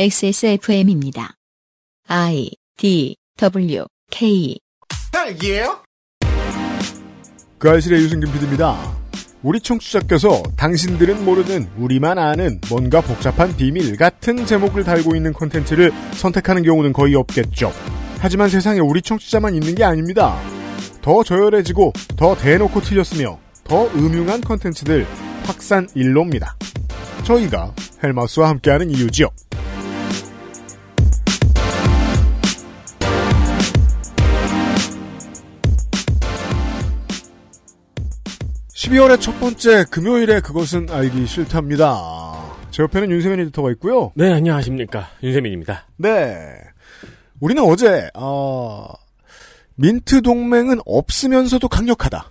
XSFM입니다. I D W K? 그 알실의 유승균 PD입니다. 우리 청취자께서 당신들은 모르는 우리만 아는 뭔가 복잡한 비밀 같은 제목을 달고 있는 콘텐츠를 선택하는 경우는 거의 없겠죠. 하지만 세상에 우리 청취자만 있는 게 아닙니다. 더 저열해지고 더 대놓고 틀렸으며 더 음흉한 콘텐츠들 확산 일로입니다. 저희가 헬마우스와 함께하는 이유지요. 12월의 첫 번째 금요일에 그것은 알기 싫답니다. 제 옆에는 윤세민 에디터가 있고요. 네, 안녕하십니까. 윤세민입니다. 네. 우리는 어제, 어, 민트 동맹은 없으면서도 강력하다.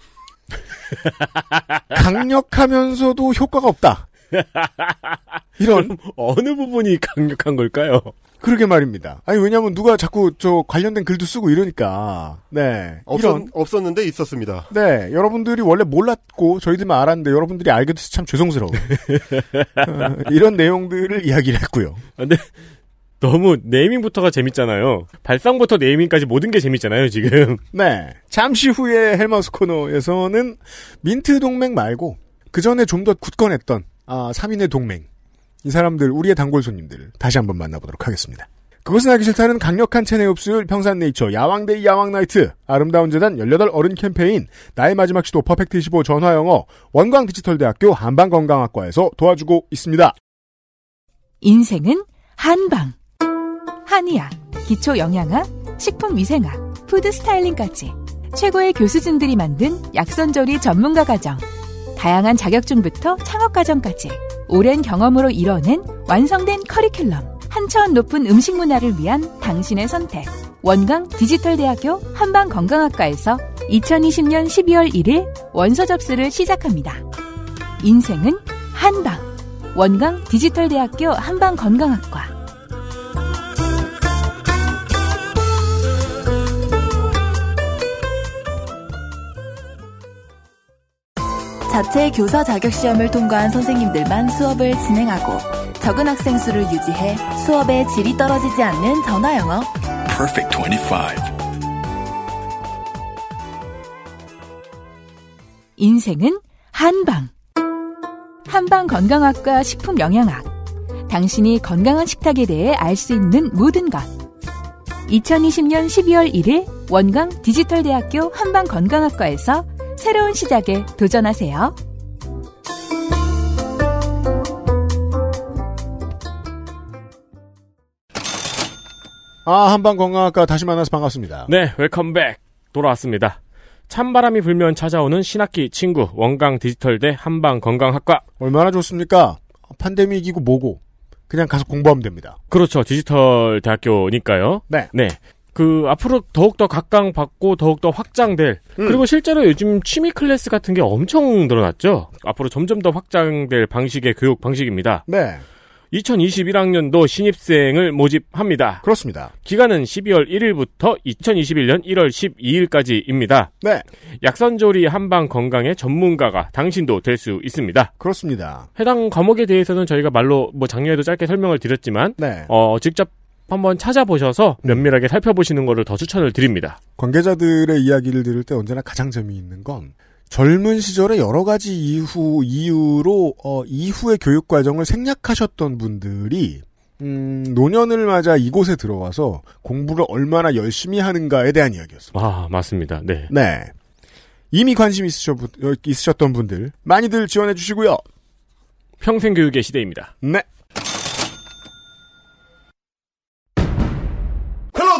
강력하면서도 효과가 없다. 이런. 어느 부분이 강력한 걸까요? 그러게 말입니다. 아니, 왜냐면 누가 자꾸 저 관련된 글도 쓰고 이러니까. 네. 없었, 이런. 없었는데 있었습니다. 네. 여러분들이 원래 몰랐고 저희들만 알았는데 여러분들이 알게 돼서 참 죄송스러워. 어, 이런 내용들을 이야기를 했고요. 근데 너무 네이밍부터가 재밌잖아요. 발상부터 네이밍까지 모든 게 재밌잖아요, 지금. 네. 잠시 후에 헬마우스 코너에서는 민트 동맹 말고 그 전에 좀 더 굳건했던 아, 3인의 동맹. 이 사람들, 우리의 단골 손님들 다시 한번 만나보도록 하겠습니다. 그것은 하기 싫다는 강력한 체내 흡수율 평산네이처 야왕데이 야왕나이트 아름다운 재단 18 어른 캠페인 나의 마지막 시도 퍼펙트 25 전화영어 원광 디지털대학교 한방건강학과에서 도와주고 있습니다. 인생은 한방. 한의학, 기초영양학, 식품위생학, 푸드스타일링까지 최고의 교수진들이 만든 약선조리 전문가 과정. 다양한 자격증부터 창업 과정까지 오랜 경험으로 이뤄낸 완성된 커리큘럼. 한차원 높은 음식 문화를 위한 당신의 선택. 원광 디지털대학교 한방건강학과에서 2020년 12월 1일 원서 접수를 시작합니다. 인생은 한방. 원광 디지털대학교 한방건강학과. 자체 교사 자격 시험을 통과한 선생님들만 수업을 진행하고 적은 학생 수를 유지해 수업의 질이 떨어지지 않는 전화 영어. Perfect 25. 인생은 한방. 한방 건강학과 식품영양학. 당신이 건강한 식탁에 대해 알 수 있는 모든 것. 2020년 12월 1일 원광 디지털대학교 한방건강학과에서 새로운 시작에 도전하세요. 아, 한방건강학과 다시 만나서 반갑습니다. 네, welcome back. 돌아왔습니다. 찬바람이 불면 찾아오는 신학기 친구 원광 디지털대 한방건강학과. 얼마나 좋습니까? 판데믹이고 뭐고 그냥 가서 공부하면 됩니다. 그렇죠. 디지털 대학교니까요. 네. 네. 그 앞으로 더욱더 각광받고 더욱더 확장될 음. 그리고 실제로 요즘 취미 클래스 같은 게 엄청 늘어났죠. 앞으로 점점 더 확장될 방식의 교육 방식입니다. 네. 2021학년도 신입생을 모집합니다. 그렇습니다. 기간은 12월 1일부터 2021년 1월 12일까지입니다. 네. 약선조리 한방 건강의 전문가가 당신도 될 수 있습니다. 그렇습니다. 해당 과목에 대해서는 저희가 말로 뭐 작년에도 짧게 설명을 드렸지만 네. 어 직접 한번 찾아보셔서 면밀하게 살펴보시는 것을 더 추천을 드립니다. 관계자들의 이야기를 들을 때 언제나 가장 재미있는 건 젊은 시절에 여러 가지 이후 이유로 어, 이후의 교육 과정을 생략하셨던 분들이 음, 노년을 맞아 이곳에 들어와서 공부를 얼마나 열심히 하는가에 대한 이야기였습니다. 아 맞습니다. 네. 네. 이미 관심 있으셨, 있으셨던 분들 많이들 지원해 주시고요. 평생 교육의 시대입니다. 네.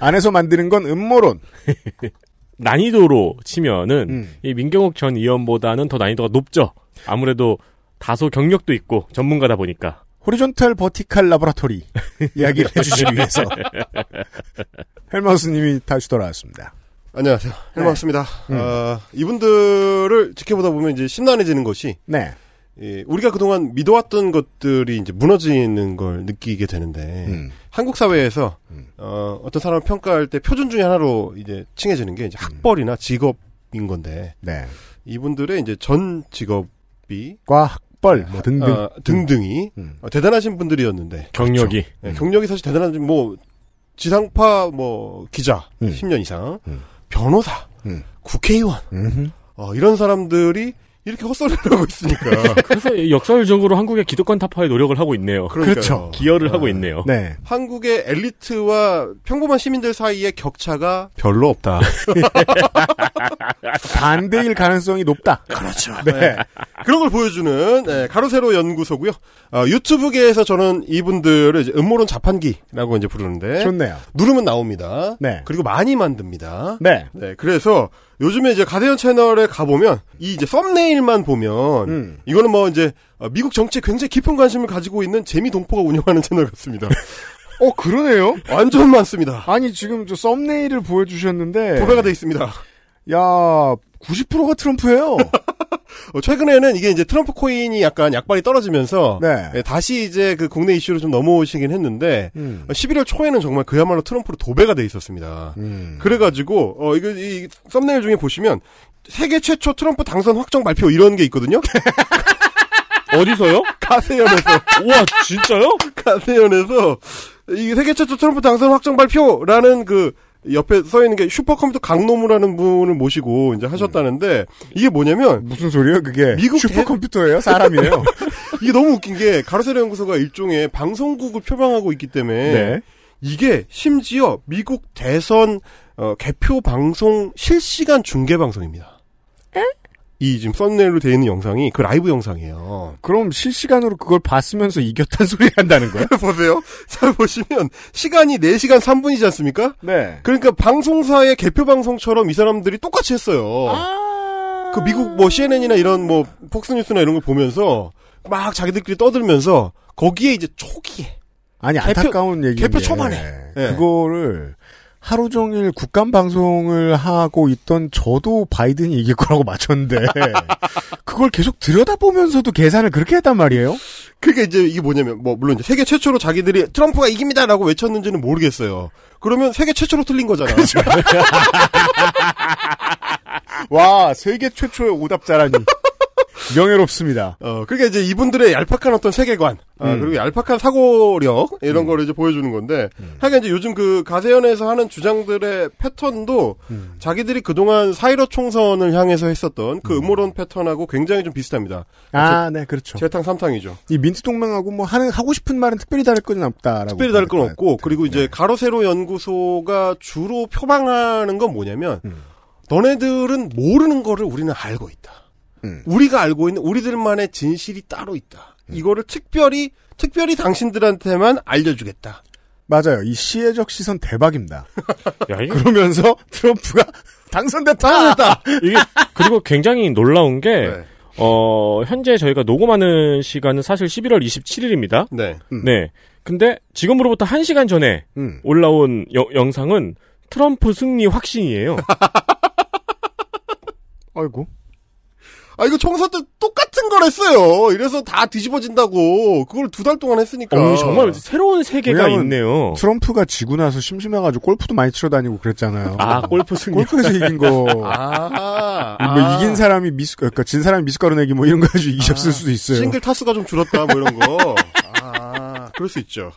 안에서 만드는 건 음모론. 난이도로 치면은 음. 이 민경욱 전 의원보다는 더 난이도가 높죠. 아무래도 다소 경력도 있고 전문가다 보니까 horizontal vertical laboratory 이야기를 해주시기 위해서 헬마우스님이 다시 돌아왔습니다. 안녕하세요. 헬마우스입니다. 음. 어, 이분들을 지켜보다 보면 이제 심란해지는 것이 네. 예, 우리가 그동안 믿어왔던 것들이 이제 무너지는 걸 느끼게 되는데 음. 한국 사회에서 음. 어, 어떤 사람을 평가할 때 표준 중에 하나로 이제 칭해지는 게 이제 학벌이나 직업인 건데 네. 이분들의 이제 전 직업이 과 학벌 뭐 등등. 어, 등등이 음. 어, 대단하신 분들이었는데 경력이. 예, 경력이 사실 대단한 뭐 지상파 뭐 기자 음. 10년 이상 음. 변호사 음. 국회의원. 어, 이런 사람들이 이렇게 헛소리를 하고 있으니까 그래서 역설적으로 한국의 기득권 타파에 노력을 하고 있네요. 그러니까요. 그렇죠. 기여를 어, 하고 있네요. 네. 한국의 엘리트와 평범한 시민들 사이의 격차가 별로 없다. 반대일 가능성이 높다. 그렇죠. 네. 네. 그런 걸 보여주는 네, 가로세로 연구소고요. 어, 유튜브계에서 저는 이분들을 이제 음모론 자판기라고 이제 부르는데 좋네요. 누르면 나옵니다. 네. 그리고 많이 만듭니다. 네. 네, 그래서 요즘에 이제 가대현 채널에 가보면 이 이제 썸네일만 보면 음. 이거는 뭐 이제 어, 미국 정치에 굉장히 깊은 관심을 가지고 있는 재미 동포가 운영하는 채널 같습니다. 어 그러네요. 완전 많습니다. 아니 지금 저 썸네일을 보여주셨는데 도배가 돼 있습니다. 야 90%가 트럼프예요. 어, 최근에는 이게 이제 트럼프 코인이 약간 약발이 떨어지면서 네. 예, 다시 이제 그 국내 이슈로 좀 넘어오시긴 했는데 음. 어, 11월 초에는 정말 그야말로 트럼프로 도배가 돼 있었습니다. 음. 그래가지고 어 이거 이 썸네일 중에 보시면 세계 최초 트럼프 당선 확정 발표 이런 게 있거든요. 어디서요? 가세연에서 와, 진짜요? 가세연에서 이게 세계 최초 트럼프 당선 확정 발표라는 그 옆에 써 있는 게 슈퍼컴퓨터 강노무라는 분을 모시고 이제 하셨다는데 이게 뭐냐면 무슨 소리예요 그게? 미국 슈퍼컴퓨터예요? 사람이에요? 이게 너무 웃긴 게 가로세로 연구소가 일종의 방송국을 표방하고 있기 때문에 네. 이게 심지어 미국 대선 어, 개표 방송 실시간 중계 방송입니다. 이 지금 썸네일로 되어 있는 영상이 그 라이브 영상이에요. 그럼 실시간으로 그걸 봤으면서 이겼다는 소리 한다는 거야? 보세요. 잘 보시면 시간이 4시간 3분이지 않습니까? 네. 그러니까 방송사의 개표 방송처럼 이 사람들이 똑같이 했어요. 그 미국 뭐 CNN이나 이런 뭐 폭스뉴스나 이런 걸 보면서 막 자기들끼리 떠들면서 거기에 이제 초기에 아니 개표- 안타까운 얘기 개표 초반에. 네. 그거를 하루 종일 국감 방송을 하고 있던 저도 바이든이 이길 거라고 맞췄는데 그걸 계속 들여다보면서도 계산을 그렇게 했단 말이에요? 그게 이제 이게 뭐냐면 뭐 물론 이제 세계 최초로 자기들이 트럼프가 이깁니다라고 외쳤는지는 모르겠어요. 그러면 세계 최초로 틀린 거잖아. 와 세계 최초의 오답자라니 명예롭습니다. 어, 그러니까 이제 이분들의 얄팍한 어떤 세계관, 아, 음. 그리고 얄팍한 사고력, 이런 거를 이제 보여주는 건데, 하여간 이제 요즘 그 가세연에서 하는 주장들의 패턴도 음. 자기들이 그동안 사이로 총선을 향해서 했었던 그 음모론 패턴하고 굉장히 좀 비슷합니다. 아, 네, 그렇죠. 재탕 삼탕이죠. 이 민트 동맹하고 뭐 하는 하고 싶은 말은 특별히 다를 건 없다라고. 특별히 다를 건 없고, 돼. 그리고 이제 네. 가로세로 연구소가 주로 표방하는 건 뭐냐면, 음. 너네들은 모르는 거를 우리는 알고 있다. 음. 우리가 알고 있는 우리들만의 진실이 따로 있다. 이거를 특별히 특별히 당신들한테만 알려주겠다. 맞아요. 이 시혜적 시선 대박입니다. 야, 이게, 그러면서 트럼프가 당선됐다. 이게, 그리고 굉장히 놀라운 게, 네. 어, 현재 저희가 녹음하는 시간은 사실 11월 27일입니다. 네. 음. 네. 근데 지금으로부터 1시간 전에 음. 올라온 여- 영상은 트럼프 승리 확신이에요. 아이고. 아 이거 총선 때 똑같은 걸 했어요. 이래서 다 뒤집어진다고. 그걸 두 달 동안 했으니까. 어, 정말 새로운 세계가 있네요. 트럼프가 지고 나서 심심해가지고 골프도 많이 치러 다니고 그랬잖아요. 아, 골프 승리. 골프에서 이긴 거. 아, 뭐 이긴 사람이 미스, 그러니까 진 사람이 미숫가루 내기 뭐 이런 거 가지고 이겼을 수도 있어요. 싱글 타수가 좀 줄었다 뭐 이런 거. 아, 그럴 수 있죠.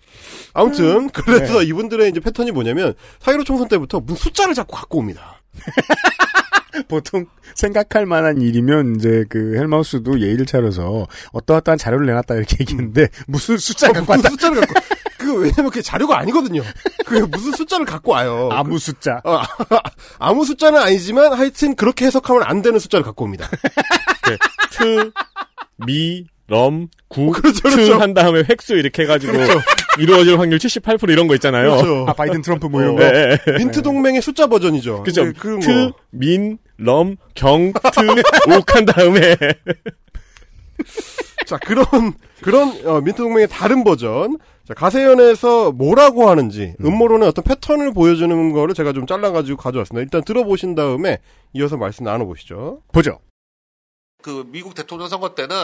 아무튼 그래서 네. 이분들의 이제 패턴이 뭐냐면 사이로 총선 때부터 무슨 숫자를 자꾸 갖고 옵니다. 보통 생각할 만한 일이면 이제 그 헬마우스도 예의를 차려서 어떠어떠한 자료를 내놨다 이렇게 얘기했는데 무슨 숫자 갖고 무슨 왔다. 숫자를 갖고 그 왜냐면 그게 자료가 아니거든요. 그 무슨 숫자를 갖고 와요. 아무 숫자. 어, 아무 숫자는 아니지만 하여튼 그렇게 해석하면 안 되는 숫자를 갖고 옵니다. 네. 트, 미, 럼, 구, 그렇죠, 트 그렇죠. 한 다음에 획수 이렇게 해가지고 이루어질 확률 78% 이런 거 있잖아요. 그렇죠. 아 바이든 트럼프 뭐 이런 어. 거. 네. 민트 동맹의 숫자 버전이죠. 그죠. 그, 그런 트, 거. 민, 럼, 경, 트, 옥한 다음에 자, 그런, 그런, 어, 민트 동맹의 다른 버전. 자, 가세연에서 뭐라고 하는지, 음. 모론의 어떤 패턴을 보여주는 거를 제가 좀 잘라가지고 가져왔습니다. 일단 들어보신 다음에 이어서 말씀 나눠보시죠. 보죠. 그 미국 대통령 선거 때는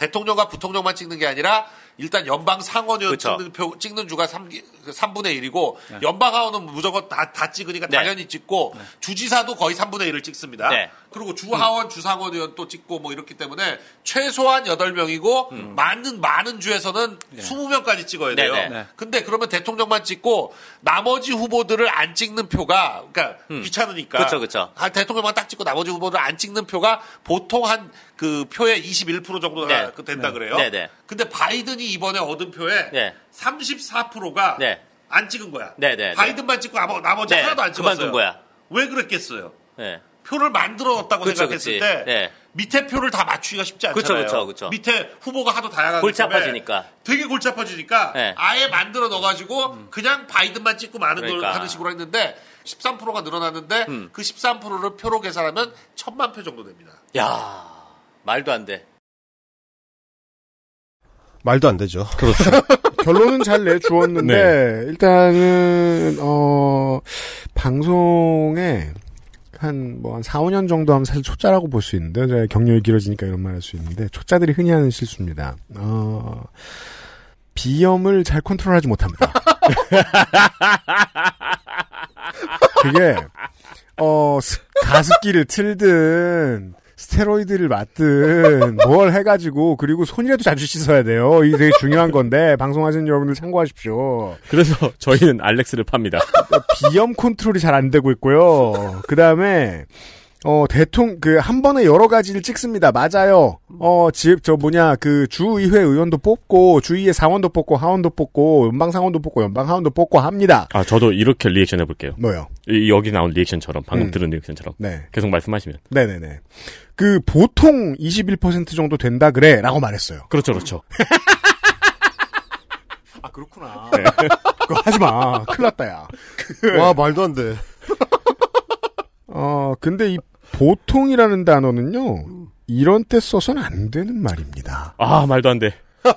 대통령과 부통령만 찍는 게 아니라 일단 연방 상원의원 그쵸. 찍는 표 찍는 주가 3, 3분의 1이고 네. 연방 하원은 무조건 다, 다 찍으니까 네. 당연히 찍고 네. 주지사도 거의 3분의 1을 찍습니다. 네. 그리고 주하원, 음. 주상원 의원 또 찍고 뭐 이렇기 때문에 최소한 8명이고 음. 많은 많은 주에서는 네. 20명까지 찍어야 돼요. 네, 네. 근데 그러면 대통령만 찍고 나머지 후보들을 안 찍는 표가 그러니까 음. 귀찮으니까 그렇죠, 그렇죠. 대통령만 딱 찍고 나머지 후보들 안 찍는 표가 보통 한 그 표의 21% 정도가 네. 된다 그래요. 네, 네. 근데 바이든이 이번에 얻은 표의 네. 34%가 네. 안 찍은 거야. 네, 네, 네. 바이든만 찍고 나머지 하나도 안 찍었어요. 거야. 왜 그랬겠어요? 네. 표를 만들어 놨다고 그쵸, 생각했을 그치. 때 네. 밑에 표를 다 맞추기가 쉽지 않잖아요. 그쵸, 그쵸, 밑에 후보가 하도 다양한 골치 아파지니까 되게 골치 아파지니까 네. 아예 만들어 넣어가지고 음. 그냥 바이든만 찍고 많은 그러니까. 걸 하는 식으로 했는데 13%가 늘어났는데 음. 그 13%를 표로 계산하면 천만 표 정도 됩니다. 야 말도 안 돼. 말도 안 되죠. 그렇죠. 결론은 잘 내주었는데 네. 일단은 어 방송에 한, 뭐, 한 4, 5년 정도 하면 사실 초짜라고 볼 수 있는데, 제가 경력이 길어지니까 이런 말 할 수 있는데, 초짜들이 흔히 하는 실수입니다. 어, 비염을 잘 컨트롤하지 못합니다. 그게, 어, 가습기를 틀든, 스테로이드를 맞든 뭘 해가지고 그리고 손이라도 자주 씻어야 돼요. 이게 되게 중요한 건데 방송하시는 여러분들 참고하십시오. 그래서 저희는 알렉스를 팝니다. 비염 컨트롤이 잘 안 되고 있고요. 그 다음에 어, 대통령, 그, 한 번에 여러 가지를 찍습니다. 맞아요. 어, 집, 저 뭐냐, 그, 주의회 의원도 뽑고, 주의회 사원도 뽑고, 하원도 뽑고, 연방상원도 뽑고, 연방하원도 뽑고 합니다. 아, 저도 이렇게 리액션 해볼게요. 뭐요? 이, 여기 나온 리액션처럼, 방금 음. 들은 리액션처럼. 네. 계속 말씀하시면. 네네네. 그, 보통 21% 정도 된다 그래. 라고 말했어요. 그렇죠, 그렇죠. 아, 그렇구나. 네. 그거 하지 마. 큰일 났다, 야. 와, 말도 안 돼. 어, 근데 이 보통이라는 단어는요, 이런 때 써서는 안 되는 말입니다. 아, 말도 안 돼.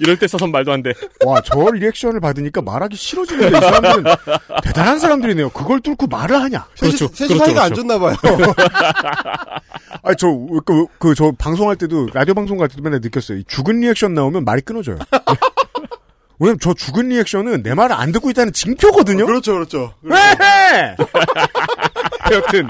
이럴 때 써선 말도 안 돼. 와, 저 리액션을 받으니까 말하기 싫어지는데, 이 사람들은 대단한 사람들이네요. 그걸 뚫고 말을 하냐. 그렇죠. 셋이 그렇죠, 사이가 그렇죠. 안 좋나봐요. 아니, 저, 그, 그, 저 방송할 때도, 라디오 방송 갈 때도 맨날 느꼈어요. 죽은 리액션 나오면 말이 끊어져요. 왜냐면 저 죽은 리액션은 내 말을 안 듣고 있다는 징표거든요? 어, 그렇죠, 그렇죠. 왜? 여튼.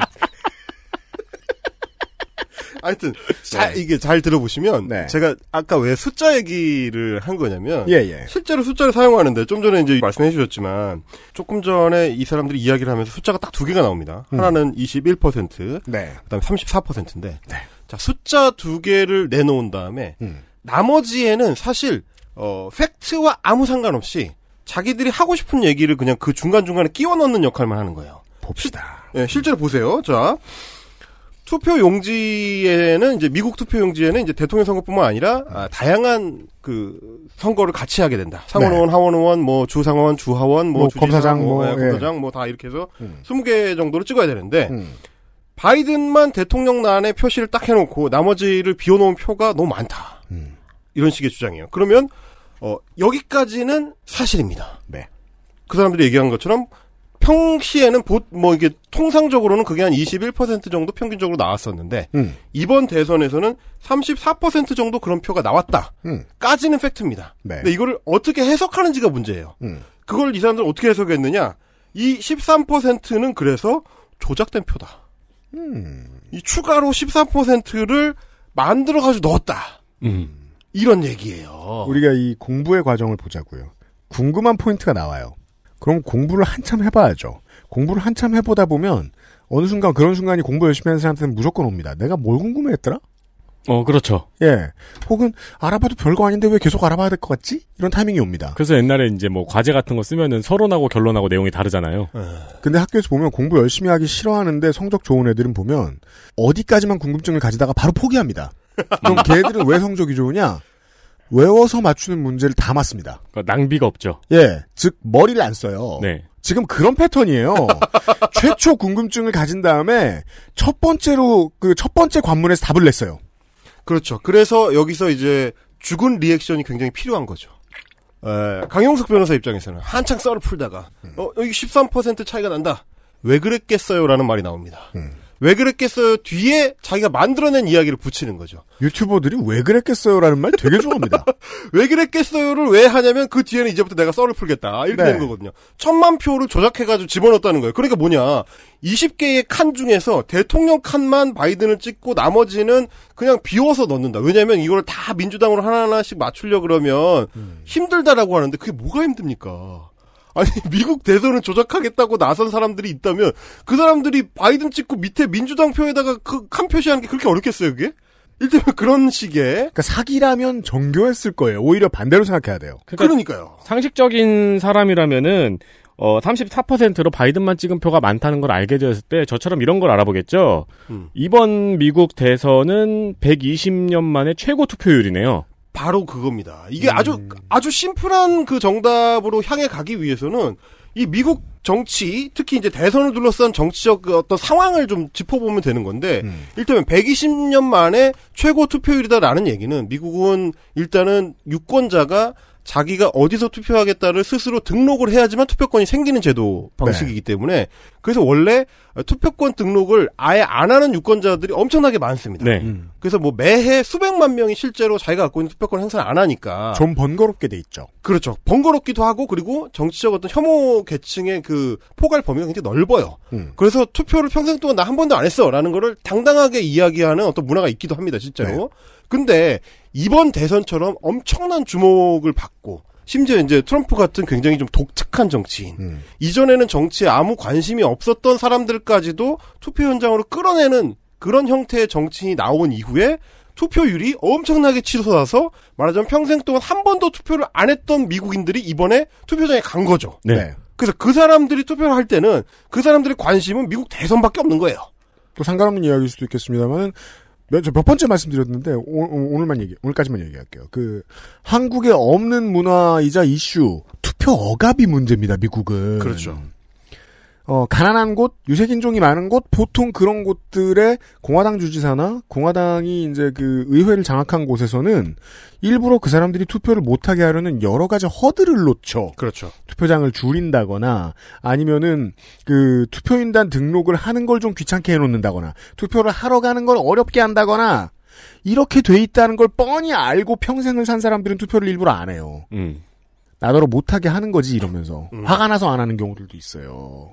하여튼 자, 네. 이게 잘 들어보시면 네. 제가 아까 왜 숫자 얘기를 한 거냐면 예, 예. 실제로 숫자를 사용하는데 좀 전에 이제 말씀해 주셨지만 조금 전에 이 사람들이 이야기를 하면서 숫자가 딱 두 개가 나옵니다. 음. 하나는 21%, 네. 그다음에 34%인데 네. 자 숫자 두 개를 내놓은 다음에 음. 나머지에는 사실 어, 팩트와 아무 상관없이 자기들이 하고 싶은 얘기를 그냥 그 중간중간에 끼워 넣는 역할만 하는 거예요. 봅시다. 예, 실제로 보세요. 자, 투표 용지에는 이제 미국 투표 용지에는 이제 대통령 선거뿐만 아니라 아, 다양한 그 선거를 같이 하게 된다. 상원의원, 네. 하원의원, 뭐 주상원, 주하원, 뭐, 뭐 주지사, 검사장, 뭐, 뭐 예, 검사장, 뭐 다 이렇게 해서 음. 20개 정도로 찍어야 되는데 음. 바이든만 대통령란에 표시를 딱 해놓고 나머지를 비워놓은 표가 너무 많다. 음. 이런 식의 주장이에요. 그러면 어, 여기까지는 사실입니다. 네. 그 사람들이 얘기한 것처럼 평시에는 보, 뭐 이게 통상적으로는 그게 한 21% 정도 평균적으로 나왔었는데 음. 이번 대선에서는 34% 정도 그런 표가 나왔다. 음. 까지는 팩트입니다. 네. 근데 이거를 어떻게 해석하는지가 문제예요. 음. 그걸 이 사람들은 어떻게 해석했느냐? 이 13%는 그래서 조작된 표다. 음. 이 추가로 13%를 만들어 가지고 넣었다. 음. 이런 얘기예요. 우리가 이 공부의 과정을 보자고요. 궁금한 포인트가 나와요. 그럼 공부를 한참 해봐야죠. 공부를 한참 해보다 보면 어느 순간 그런 순간이 공부 열심히 하는 사람한테는 무조건 옵니다. 내가 뭘 궁금해했더라? 어, 그렇죠. 예. 혹은 알아봐도 별거 아닌데 왜 계속 알아봐야 될 것 같지? 이런 타이밍이 옵니다. 그래서 옛날에 이제 뭐 과제 같은 거 쓰면은 서론하고 결론하고 내용이 다르잖아요. 에. 근데 학교에서 보면 공부 열심히 하기 싫어하는데 성적 좋은 애들은 보면 어디까지만 궁금증을 가지다가 바로 포기합니다. 그럼 걔들은 왜 성적이 좋으냐? 외워서 맞추는 문제를 다 맞습니다. 그러니까 낭비가 없죠. 예. 즉, 머리를 안 써요. 네. 지금 그런 패턴이에요. 최초 궁금증을 가진 다음에 첫 번째로, 그 첫 번째 관문에서 답을 냈어요. 그렇죠. 그래서 여기서 이제 죽은 리액션이 굉장히 필요한 거죠. 에, 강용석 변호사 입장에서는 한창 썰을 풀다가 어, 여기 13% 차이가 난다. 왜 그랬겠어요 라는 말이 나옵니다. 왜 그랬겠어요 뒤에 자기가 만들어낸 이야기를 붙이는 거죠. 유튜버들이 왜 그랬겠어요라는 말 되게 좋아합니다. 왜 그랬겠어요를 왜 하냐면 그 뒤에는 이제부터 내가 썰을 풀겠다 이렇게 네. 되는 거거든요. 천만 표를 조작해가지고 집어넣었다는 거예요. 그러니까 뭐냐 20개의 칸 중에서 대통령 칸만 바이든을 찍고 나머지는 그냥 비워서 넣는다. 왜냐하면 이걸 다 민주당으로 하나하나씩 맞추려 그러면 힘들다라고 하는데 그게 뭐가 힘듭니까? 아니 미국 대선을 조작하겠다고 나선 사람들이 있다면 그 사람들이 바이든 찍고 밑에 민주당 표에다가 그 칸 표시하는 게 그렇게 어렵겠어요 그게? 일단 그런 식의 그러니까 사기라면 정교했을 거예요. 오히려 반대로 생각해야 돼요. 그러니까요. 상식적인 사람이라면은 어 34%로 바이든만 찍은 표가 많다는 걸 알게 되었을 때 저처럼 이런 걸 알아보겠죠. 음. 이번 미국 대선은 120년 만에 최고 투표율이네요. 바로 그겁니다. 이게 아주 아주 심플한 그 정답으로 향해 가기 위해서는 이 미국 정치, 특히 이제 대선을 둘러싼 정치적 그 어떤 상황을 좀 짚어보면 되는 건데, 일단은 120년 만에 최고 투표율이다라는 얘기는 미국은 일단은 유권자가 자기가 어디서 투표하겠다를 스스로 등록을 해야지만 투표권이 생기는 제도 방식이기 때문에 그래서 원래 투표권 등록을 아예 안 하는 유권자들이 엄청나게 많습니다. 네. 그래서 뭐 매해 수백만 명이 실제로 자기가 갖고 있는 투표권 행사를 안 하니까 좀 번거롭게 돼 있죠. 그렇죠. 번거롭기도 하고 그리고 정치적 어떤 혐오 계층의 그 포괄 범위가 굉장히 넓어요. 음. 그래서 투표를 평생 동안 나 한 번도 안 했어라는 거를 당당하게 이야기하는 어떤 문화가 있기도 합니다, 실제로. 네. 근데 이번 대선처럼 엄청난 주목을 받고 심지어 이제 트럼프 같은 굉장히 좀 독특한 정치인. 음. 이전에는 정치에 아무 관심이 없었던 사람들까지도 투표 현장으로 끌어내는 그런 형태의 정치인이 나온 이후에 투표율이 엄청나게 치솟아서 말하자면 평생 동안 한 번도 투표를 안 했던 미국인들이 이번에 투표장에 간 거죠. 네. 그래서 그 사람들이 투표를 할 때는 그 사람들의 관심은 미국 대선밖에 없는 거예요. 또 상관없는 이야기일 수도 있겠습니다만 몇, 저몇 번째 말씀드렸는데 오, 늘만 얘기 오늘까지만 얘기할게요. 그 한국에 없는 문화이자 이슈 투표 억압이 문제입니다. 미국은 그렇죠. 어, 가난한 곳, 유색인종이 많은 곳, 보통 그런 곳들의 공화당 주지사나 공화당이 이제 그 의회를 장악한 곳에서는 일부러 그 사람들이 투표를 못하게 하려는 여러 가지 허들을 놓죠. 그렇죠. 투표장을 줄인다거나 아니면은 그 투표인단 등록을 하는 걸 좀 귀찮게 해놓는다거나 투표를 하러 가는 걸 어렵게 한다거나 이렇게 돼 있다는 걸 뻔히 알고 평생을 산 사람들은 투표를 일부러 안 해요. 음. 나더러 못하게 하는 거지 이러면서 화가 나서 안 하는 경우들도 있어요.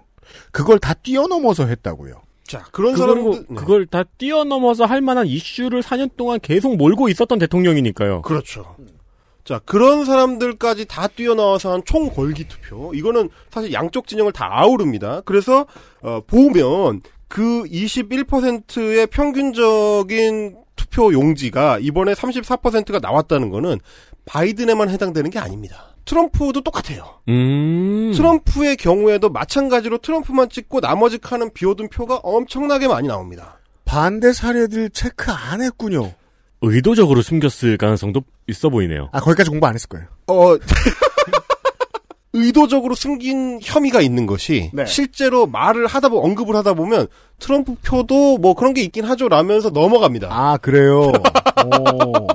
그걸 다 뛰어넘어서 했다고요. 자, 그런 그걸, 사람들 네. 그걸 다 뛰어넘어서 할 만한 이슈를 4년 동안 계속 몰고 있었던 대통령이니까요. 그렇죠. 자, 그런 사람들까지 다 뛰어나와서 한 총궐기 투표. 이거는 사실 양쪽 진영을 다 아우릅니다. 그래서, 어, 보면 그 21%의 평균적인 투표 용지가 이번에 34%가 나왔다는 거는 바이든에만 해당되는 게 아닙니다. 트럼프도 똑같아요. 음. 트럼프의 경우에도 마찬가지로 트럼프만 찍고 나머지 칸은 비워둔 표가 엄청나게 많이 나옵니다. 반대 사례들 체크 안 했군요. 의도적으로 숨겼을 가능성도 있어 보이네요. 아 거기까지 공부 안 했을 거예요. 어, 의도적으로 숨긴 혐의가 있는 것이 네. 실제로 말을 하다 보면 언급을 하다 보면 트럼프 표도 뭐 그런 게 있긴 하죠 라면서 넘어갑니다. 아 그래요. 오.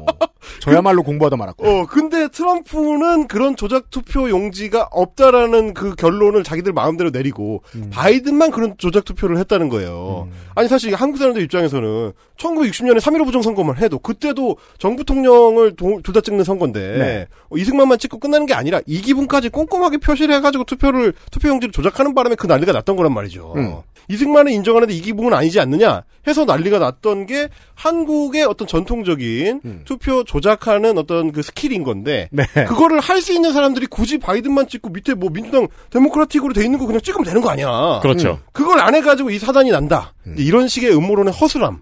저야말로 공부하다 말았고. 어, 근데 트럼프는 그런 조작 투표 용지가 없다라는 그 결론을 자기들 마음대로 내리고 바이든만 그런 조작 투표를 했다는 거예요. 아니 사실 한국 사람들 입장에서는 1960년에 3.15 부정선거만 해도 그때도 정부통령을 둘 다 찍는 선거인데 네. 어, 이승만만 찍고 끝나는 게 아니라 이기붕까지 꼼꼼하게 표시를 해가지고 투표를 투표 용지를 조작하는 바람에 그 난리가 났던 거란 말이죠. 음. 이승만은 인정하는데 이기붕은 아니지 않느냐 해서 난리가 났던 게 한국의 어떤 전통적인 음. 투표 조작하는 어떤 그 스킬인 건데 네. 그거를 할 수 있는 사람들이 굳이 바이든만 찍고 밑에 뭐 민주당 Democratic으로 돼 있는 거 그냥 찍으면 되는 거 아니야. 그렇죠. 그걸 안 해가지고 이 사단이 난다. 음. 이런 식의 음모론의 허술함이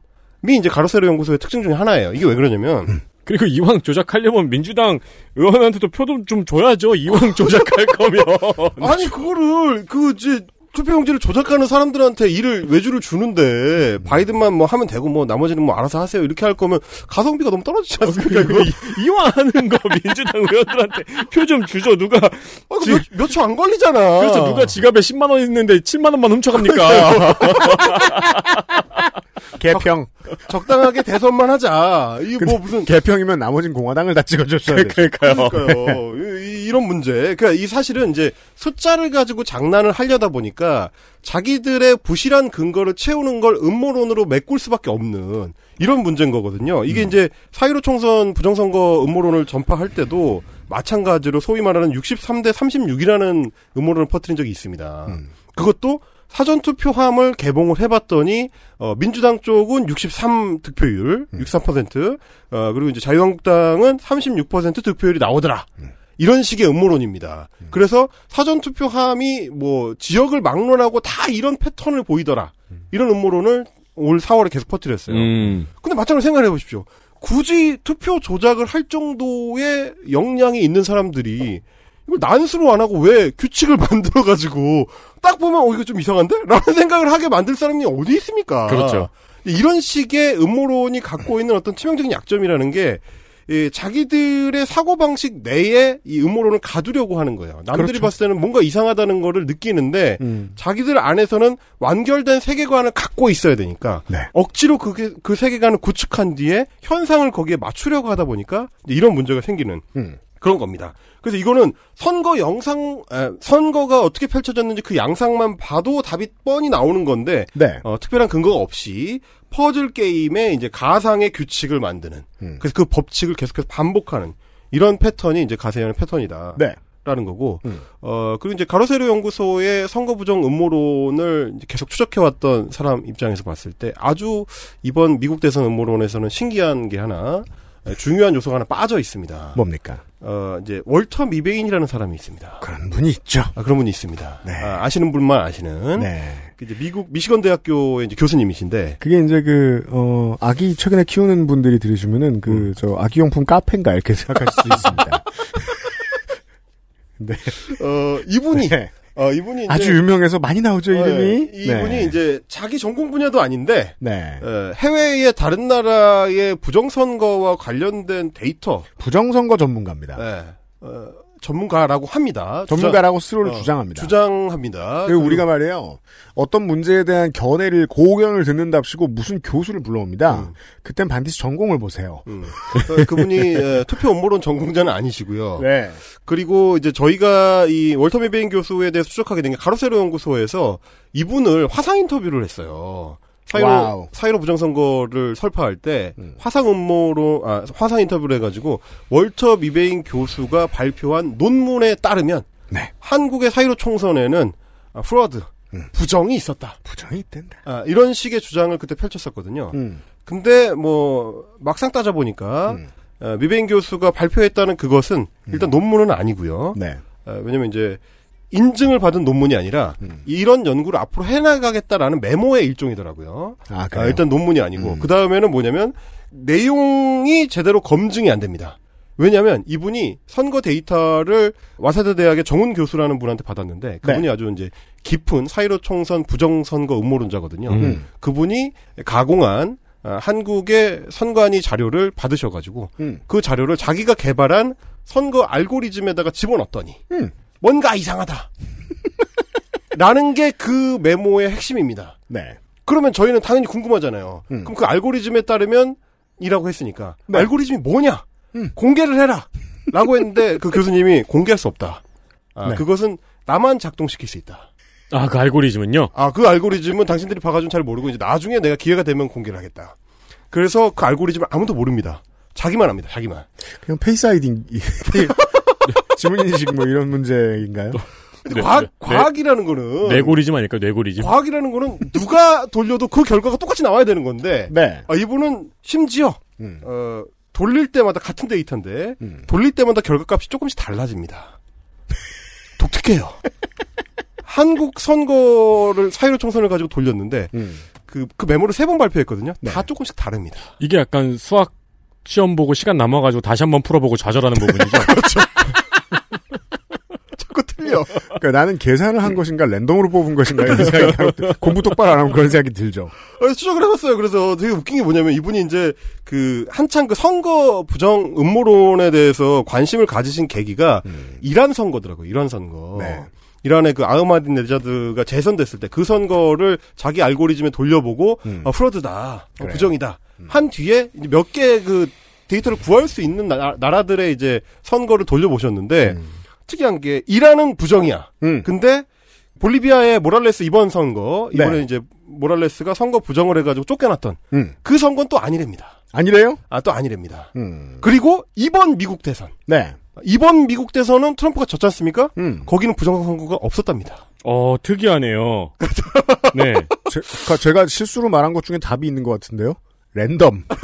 이제 가로세로 연구소의 특징 중에 하나예요. 이게 왜 그러냐면 음. 그리고 이왕 조작하려면 민주당 의원한테도 표도 좀 줘야죠. 이왕 조작할 거면. 아니 그거를 그 이제 투표용지를 조작하는 사람들한테 일을 외주를 주는데 바이든만 뭐 하면 되고 뭐 나머지는 뭐 알아서 하세요 이렇게 할 거면 가성비가 너무 떨어지지 않습니까? 이거? 이왕하는 거 민주당 의원들한테 표 좀 주죠. 누가 아, 몇초 안 걸리잖아. 그래서 누가 지갑에 10만 원 있는데 7만 원만 훔쳐갑니까? 개평. 적 당하게 대선만 하자. 이게 뭐 무슨 개평이면 나머진 공화당을 다 찍어줬어야 돼. 그러니까요. 그러니까요. 이, 런 문제. 그러니까 이 사실은 이제 숫자를 가지고 장난을 하려다 보니까 자기들의 부실한 근거를 채우는 걸 음모론으로 메꿀 수밖에 없는 이런 문제인 거거든요. 이게 이제 사이로 총선 부정선거 음모론을 전파할 때도 마찬가지로 소위 말하는 63대 36이라는 음모론을 퍼뜨린 적이 있습니다. 그것도 사전투표함을 개봉을 해봤더니 어, 민주당 쪽은 63 득표율, 63%, 어, 그리고 이제 자유한국당은 36% 득표율이 나오더라. 이런 식의 음모론입니다. 그래서 사전투표함이 뭐 지역을 막론하고 다 이런 패턴을 보이더라. 이런 음모론을 올 4월에 계속 퍼뜨렸어요. 음. 근데 마찬가지로 생각해 보십시오. 굳이 투표 조작을 할 정도의 역량이 있는 사람들이 이걸 난수로 안 하고 왜 규칙을 만들어가지고 딱 보면 어 이거 좀 이상한데? 라는 생각을 하게 만들 사람이 어디 있습니까? 그렇죠. 이런 식의 음모론이 갖고 있는 어떤 치명적인 약점이라는 게 예, 자기들의 사고방식 내에 이 음모론을 가두려고 하는 거예요. 남들이 그렇죠. 봤을 때는 뭔가 이상하다는 거를 느끼는데 음. 자기들 안에서는 완결된 세계관을 갖고 있어야 되니까 네. 억지로 그, 그 세계관을 구축한 뒤에 현상을 거기에 맞추려고 하다 보니까 이런 문제가 생기는 음. 그런 겁니다. 그래서 이거는 선거 영상, 에, 선거가 어떻게 펼쳐졌는지 그 양상만 봐도 답이 뻔히 나오는 건데, 네. 어, 특별한 근거가 없이 퍼즐 게임에 이제 가상의 규칙을 만드는, 음. 그래서 그 법칙을 계속해서 반복하는 이런 패턴이 이제 가세현의 패턴이다. 네. 라는 거고, 음. 어, 그리고 이제 가로세로 연구소의 선거 부정 음모론을 계속 추적해왔던 사람 입장에서 봤을 때 아주 이번 미국 대선 음모론에서는 신기한 게 하나, 에, 중요한 요소가 하나 빠져 있습니다. 뭡니까? 어, 이제 월터 미베인이라는 사람이 있습니다. 그런 분이 있죠. 아, 그런 분이 있습니다. 네. 아, 시는 분만 아시는. 네. 그 이제 미국 미시건 대학교의 이제 교수님이신데. 그게 이제 그, 어, 아기 최근에 키우는 분들이 들으시면은 그, 음. 저, 아기 용품 카페인가 이렇게 생각할 수 있습니다. 네. 어, 이분이 네. 어, 이분이 아주 유명해서 많이 나오죠, 어, 이름이. 이분이 네. 이제 자기 전공 분야도 아닌데 네. 어, 해외의 다른 나라의 부정선거와 관련된 데이터 부정선거 전문가입니다. 네, 어, 전문가라고 합니다. 전문가라고 스스로를 어, 주장합니다. 주장합니다. 그리고 우리가 말이에요. 어떤 문제에 대한 견해를 고견을 듣는답시고 무슨 교수를 불러옵니다. 음. 그땐 반드시 전공을 보세요. 음. 어, 그분이 에, 투표 음모론 전공자는 아니시고요. 네. 그리고 이제 저희가 이 월터 미베인 교수에 대해서 추적하게 된 게 가로세로 연구소에서 이분을 화상 인터뷰를 했어요. 사이로. 사이로 부정선거를 설파할 때 음. 화상 음모로 아 화상 인터뷰를 해가지고 월터 미베인 교수가 발표한 논문에 따르면 네. 한국의 사일오 총선에는 아, fraud 음. 부정이 있었다. 부정이 있댄다. 아, 이런 식의 주장을 그때 펼쳤었거든요. 음. 근데 뭐 막상 따져 보니까 음. 어, 미베인 교수가 발표했다는 그것은 일단 논문은 아니고요. 네. 어, 왜냐면 이제 인증을 받은 논문이 아니라 음. 이런 연구를 앞으로 해나가겠다라는 메모의 일종이더라고요. 아, 아? 일단 논문이 아니고 음. 그 다음에는 뭐냐면 내용이 제대로 검증이 안 됩니다. 왜냐하면 이분이 선거 데이터를 와사드 대학의 정훈 교수라는 분한테 받았는데 그분이 네. 아주 이제 깊은 사이로 총선 부정선거 음모론자거든요. 음. 그분이 가공한 아, 한국의 선관위 자료를 받으셔가지고 음. 그 자료를 자기가 개발한 선거 알고리즘에다가 집어넣었더니 음. 뭔가 이상하다. 라는 게 그 메모의 핵심입니다. 네. 그러면 저희는 당연히 궁금하잖아요. 음. 그럼 그 알고리즘에 따르면 이라고 했으니까 네. 알고리즘이 뭐냐? 음. 공개를 해라. 라고 했는데 그 교수님이 공개할 수 없다. 아, 네. 그것은 나만 작동시킬 수 있다. 아, 그 알고리즘은요? 아, 그 알고리즘은 당신들이 봐가지고 잘 모르고 이제 나중에 내가 기회가 되면 공개를 하겠다. 그래서 그 알고리즘을 아무도 모릅니다. 자기만 압니다. 자기만. 그냥 Face ID, 지문인식 뭐 이런 문제인가요? 네, 과학, 네, 과학이라는 거는 뇌고리즘 아닐까요? 뇌고리즘? 과학이라는 거는 누가 돌려도 그 결과가 똑같이 나와야 되는 건데 네. 아, 이분은 심지어 음. 어, 돌릴 때마다 같은 데이터인데 음. 돌릴 때마다 결과값이 조금씩 달라집니다. 독특해요. 한국 선거를 사회로 총선을 가지고 돌렸는데 음. 그, 그 메모를 세 번 발표했거든요. 네. 다 조금씩 다릅니다. 이게 약간 수학 시험 보고 시간 남아가지고 다시 한번 풀어보고 좌절하는 부분이죠. 틀려. 그러니까 나는 계산을 한 것인가 랜덤으로 뽑은 것인가 이런 생각이 가끔 공부 똑바로 안 하면 그런 생각이 들죠. 그래서 추적을 해봤어요. 그래서 되게 웃긴 게 뭐냐면 이분이 이제 그 한창 그 선거 부정 음모론에 대해서 관심을 가지신 계기가 이란 선거더라고요. 이란 선거. 네. 이란의 그 아흐마디네자드가 재선됐을 때 그 선거를 자기 알고리즘에 돌려보고 음. 어, 프로드다, 어. 부정이다. 한 뒤에 몇 개 그 데이터를 구할 수 있는 나, 나라들의 이제 선거를 돌려보셨는데 음. 특이한 게 이란은 부정이야. 음. 근데 볼리비아의 모랄레스 이번 선거 이번에 네. 이제 모랄레스가 선거 부정을 해가지고 쫓겨났던 음. 그 선거는 또 아니랍니다. 아니래요? 아 또 아니랍니다. 음. 그리고 이번 미국 대선 네. 이번 미국 대선은 트럼프가 졌지 않습니까? 음. 거기는 부정 선거가 없었답니다. 어, 특이하네요. 네. 제, 가 제가 실수로 말한 것 중에 답이 있는 것 같은데요. 랜덤.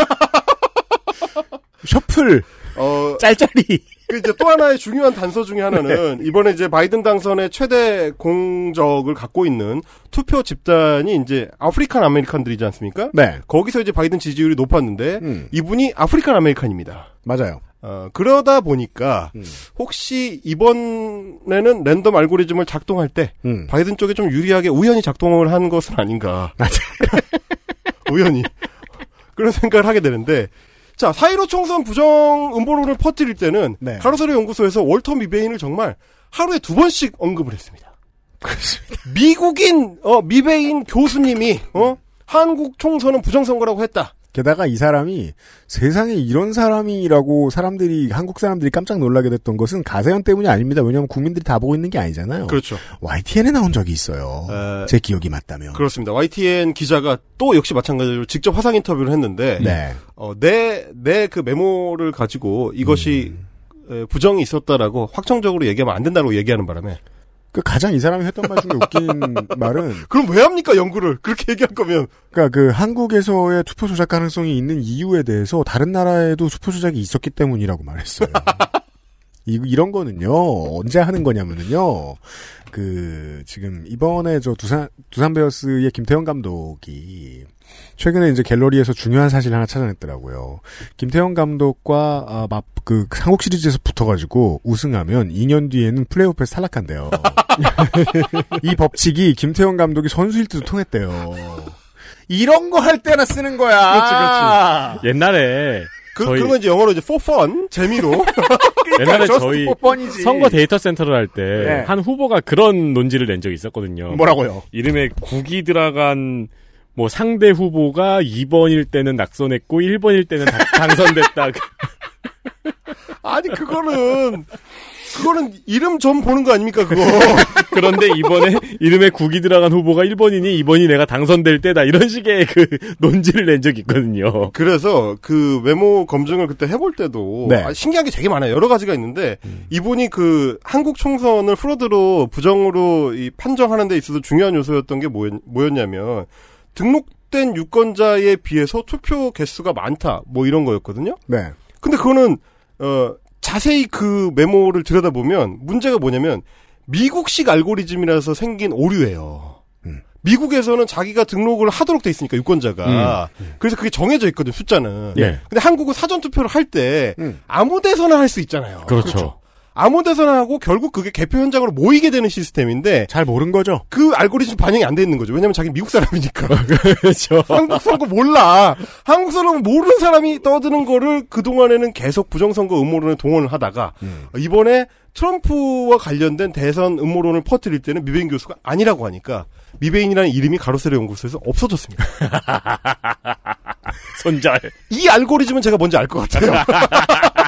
shuffle. 어, 짤짤이. 그 이제 또 하나의 중요한 단서 중에 하나는 이번에 이제 바이든 당선의 최대 공적을 갖고 있는 투표 집단이 이제 African American들이지 않습니까? 네. 거기서 이제 바이든 지지율이 높았는데 음. 이분이 African American입니다. 맞아요. 어, 그러다 보니까 음. 혹시 이번에는 랜덤 알고리즘을 작동할 때 음. 바이든 쪽에 좀 유리하게 우연히 작동을 한 것은 아닌가. 우연히. 그런 생각을 하게 되는데, 자, 4.15 총선 부정 음보론을 퍼뜨릴 때는, 네. 가로세로 연구소에서 월터 미베인을 정말 하루에 두 번씩 언급을 했습니다. 미국인, 어, 미베인 교수님이, 어, 한국 총선은 부정선거라고 했다. 게다가 이 사람이 세상에 이런 사람이라고 사람들이 한국 사람들이 깜짝 놀라게 됐던 것은 가세현 때문이 아닙니다. 왜냐하면 국민들이 다 보고 있는 게 아니잖아요. 그렇죠. YTN에 나온 적이 있어요. 에, 제 기억이 맞다면. 그렇습니다. YTN 기자가 또 역시 마찬가지로 직접 화상 인터뷰를 했는데, 네. 어, 내, 내 그 메모를 가지고 이것이 에, 부정이 있었다라고 확정적으로 얘기하면 안 된다고 얘기하는 바람에. 그 가장 이 사람이 했던 말 중에 웃긴 말은 그럼 왜 합니까, 연구를? 그렇게 얘기할 거면. 그러니까 그 한국에서의 투표 조작 가능성이 있는 이유에 대해서 다른 나라에도 투표 조작이 있었기 때문이라고 말했어요. 이, 이런 거는요 언제 하는 거냐면은요 그 지금 이번에 저 두산 두산 베어스의 김태형 감독이 최근에 이제 갤러리에서 중요한 사실 하나 찾아냈더라고요. 김태형 감독과 아, 막, 그 한국 시리즈에서 붙어가지고 우승하면 2년 뒤에는 플레이오프에서 탈락한대요. 이 법칙이 김태형 감독이 선수일 때도 통했대요. 이런 거 할 때나 쓰는 거야. 그렇지, 옛날에 그, 저희 그런 건 이제 영어로 이제 for fun, 재미로. 옛날에 just 저희. 선거 데이터 센터를 할 때한 네. 후보가 그런 논지를 낸 적이 있었거든요. 뭐라고요? 이름에 국이 들어간 뭐 상대 후보가 2번일 때는 낙선했고 1번일 때는 다- 당선됐다. 아니, 그거는, 그거는 이름 좀 보는 거 아닙니까, 그거. 그런데 이번에 이름에 국이 들어간 후보가 1번이니 2번이 내가 당선될 때다. 이런 식의 그 논지를 낸 적이 있거든요. 그래서 그 외모 검증을 그때 해볼 때도 네. 아, 신기한 게 되게 많아요. 여러 가지가 있는데 이분이 그 한국 총선을 프로드로 부정으로 이 판정하는 데 있어서 중요한 요소였던 게 뭐였, 뭐였냐면 등록된 유권자에 비해서 투표 개수가 많다 뭐 이런 거였거든요. 네. 근데 그거는 어 자세히 그 메모를 들여다보면 문제가 뭐냐면 미국식 알고리즘이라서 생긴 오류예요. 음. 미국에서는 자기가 등록을 하도록 돼 있으니까 유권자가 그래서 그게 정해져 있거든 숫자는. 예. 근데 한국은 사전 투표를 할때 음. 아무 데서나 할 수 있잖아요. 그렇죠. 아무 데서나 하고 결국 그게 개표 현장으로 모이게 되는 시스템인데 잘 모른 거죠. 그 알고리즘 반영이 안 돼 있는 거죠. 왜냐면 자기 미국 사람이니까. 그렇죠. 한국 선거 몰라. 한국 선거 모르는 사람이 떠드는 거를 그 동안에는 계속 부정선거 음모론에 동원을 하다가 이번에 트럼프와 관련된 대선 음모론을 퍼뜨릴 때는 미베인 교수가 아니라고 하니까 미베인이라는 이름이 가로세로 연구소에서 없어졌습니다. 손절. 이 알고리즘은 제가 뭔지 알 것 같아요.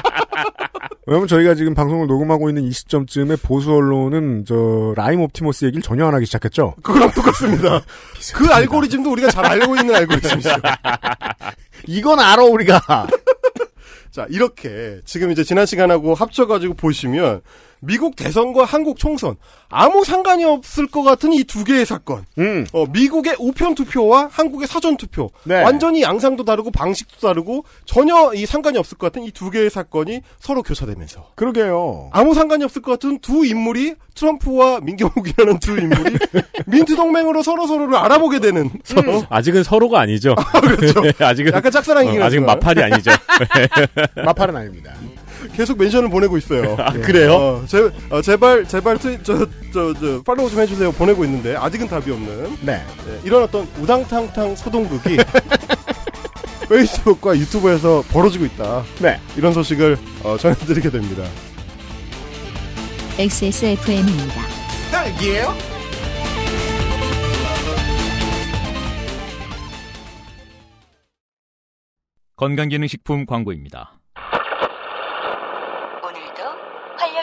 왜냐면 저희가 지금 방송을 녹음하고 있는 이 시점쯤에 보수 언론은 저 라임 옵티머스 얘기를 전혀 안 하기 시작했죠. 그거랑 똑같습니다. 그 알고리즘도 우리가 잘 알고 있는 알고리즘이죠. 이건 알아 우리가. 자, 이렇게 지금 이제 지난 시간하고 합쳐가지고 보시면 미국 대선과 한국 총선 아무 상관이 없을 것 같은 이 두 개의 사건. 음. 어, 미국의 우편 투표와 한국의 사전 투표. 네. 완전히 양상도 다르고 방식도 다르고 전혀 이 상관이 없을 것 같은 이 두 개의 사건이 서로 교차되면서 그러게요. 아무 상관이 없을 것 같은 두 인물이 트럼프와 민경욱이라는 두 인물이 민트 동맹으로 서로 서로를 알아보게 되는 서로 아직은 서로가 아니죠. 그렇죠. 아직은 약간 짝사랑이긴 어, 아직. 마팔이 아니죠. 마팔은 아닙니다. 계속 멘션을 보내고 있어요. 아, 그래요? 어, 제, 어, 제발 제발 트, 저, 저, 저 팔로우 좀 해주세요. 보내고 있는데 아직은 답이 없는 네. 네, 이런 어떤 우당탕탕 소동극이 페이스북과 유튜브에서 벌어지고 있다. 네. 이런 소식을 어, 전해드리게 됩니다. XSFM입니다. 딸기예요? 건강기능식품 광고입니다. 오늘도 활력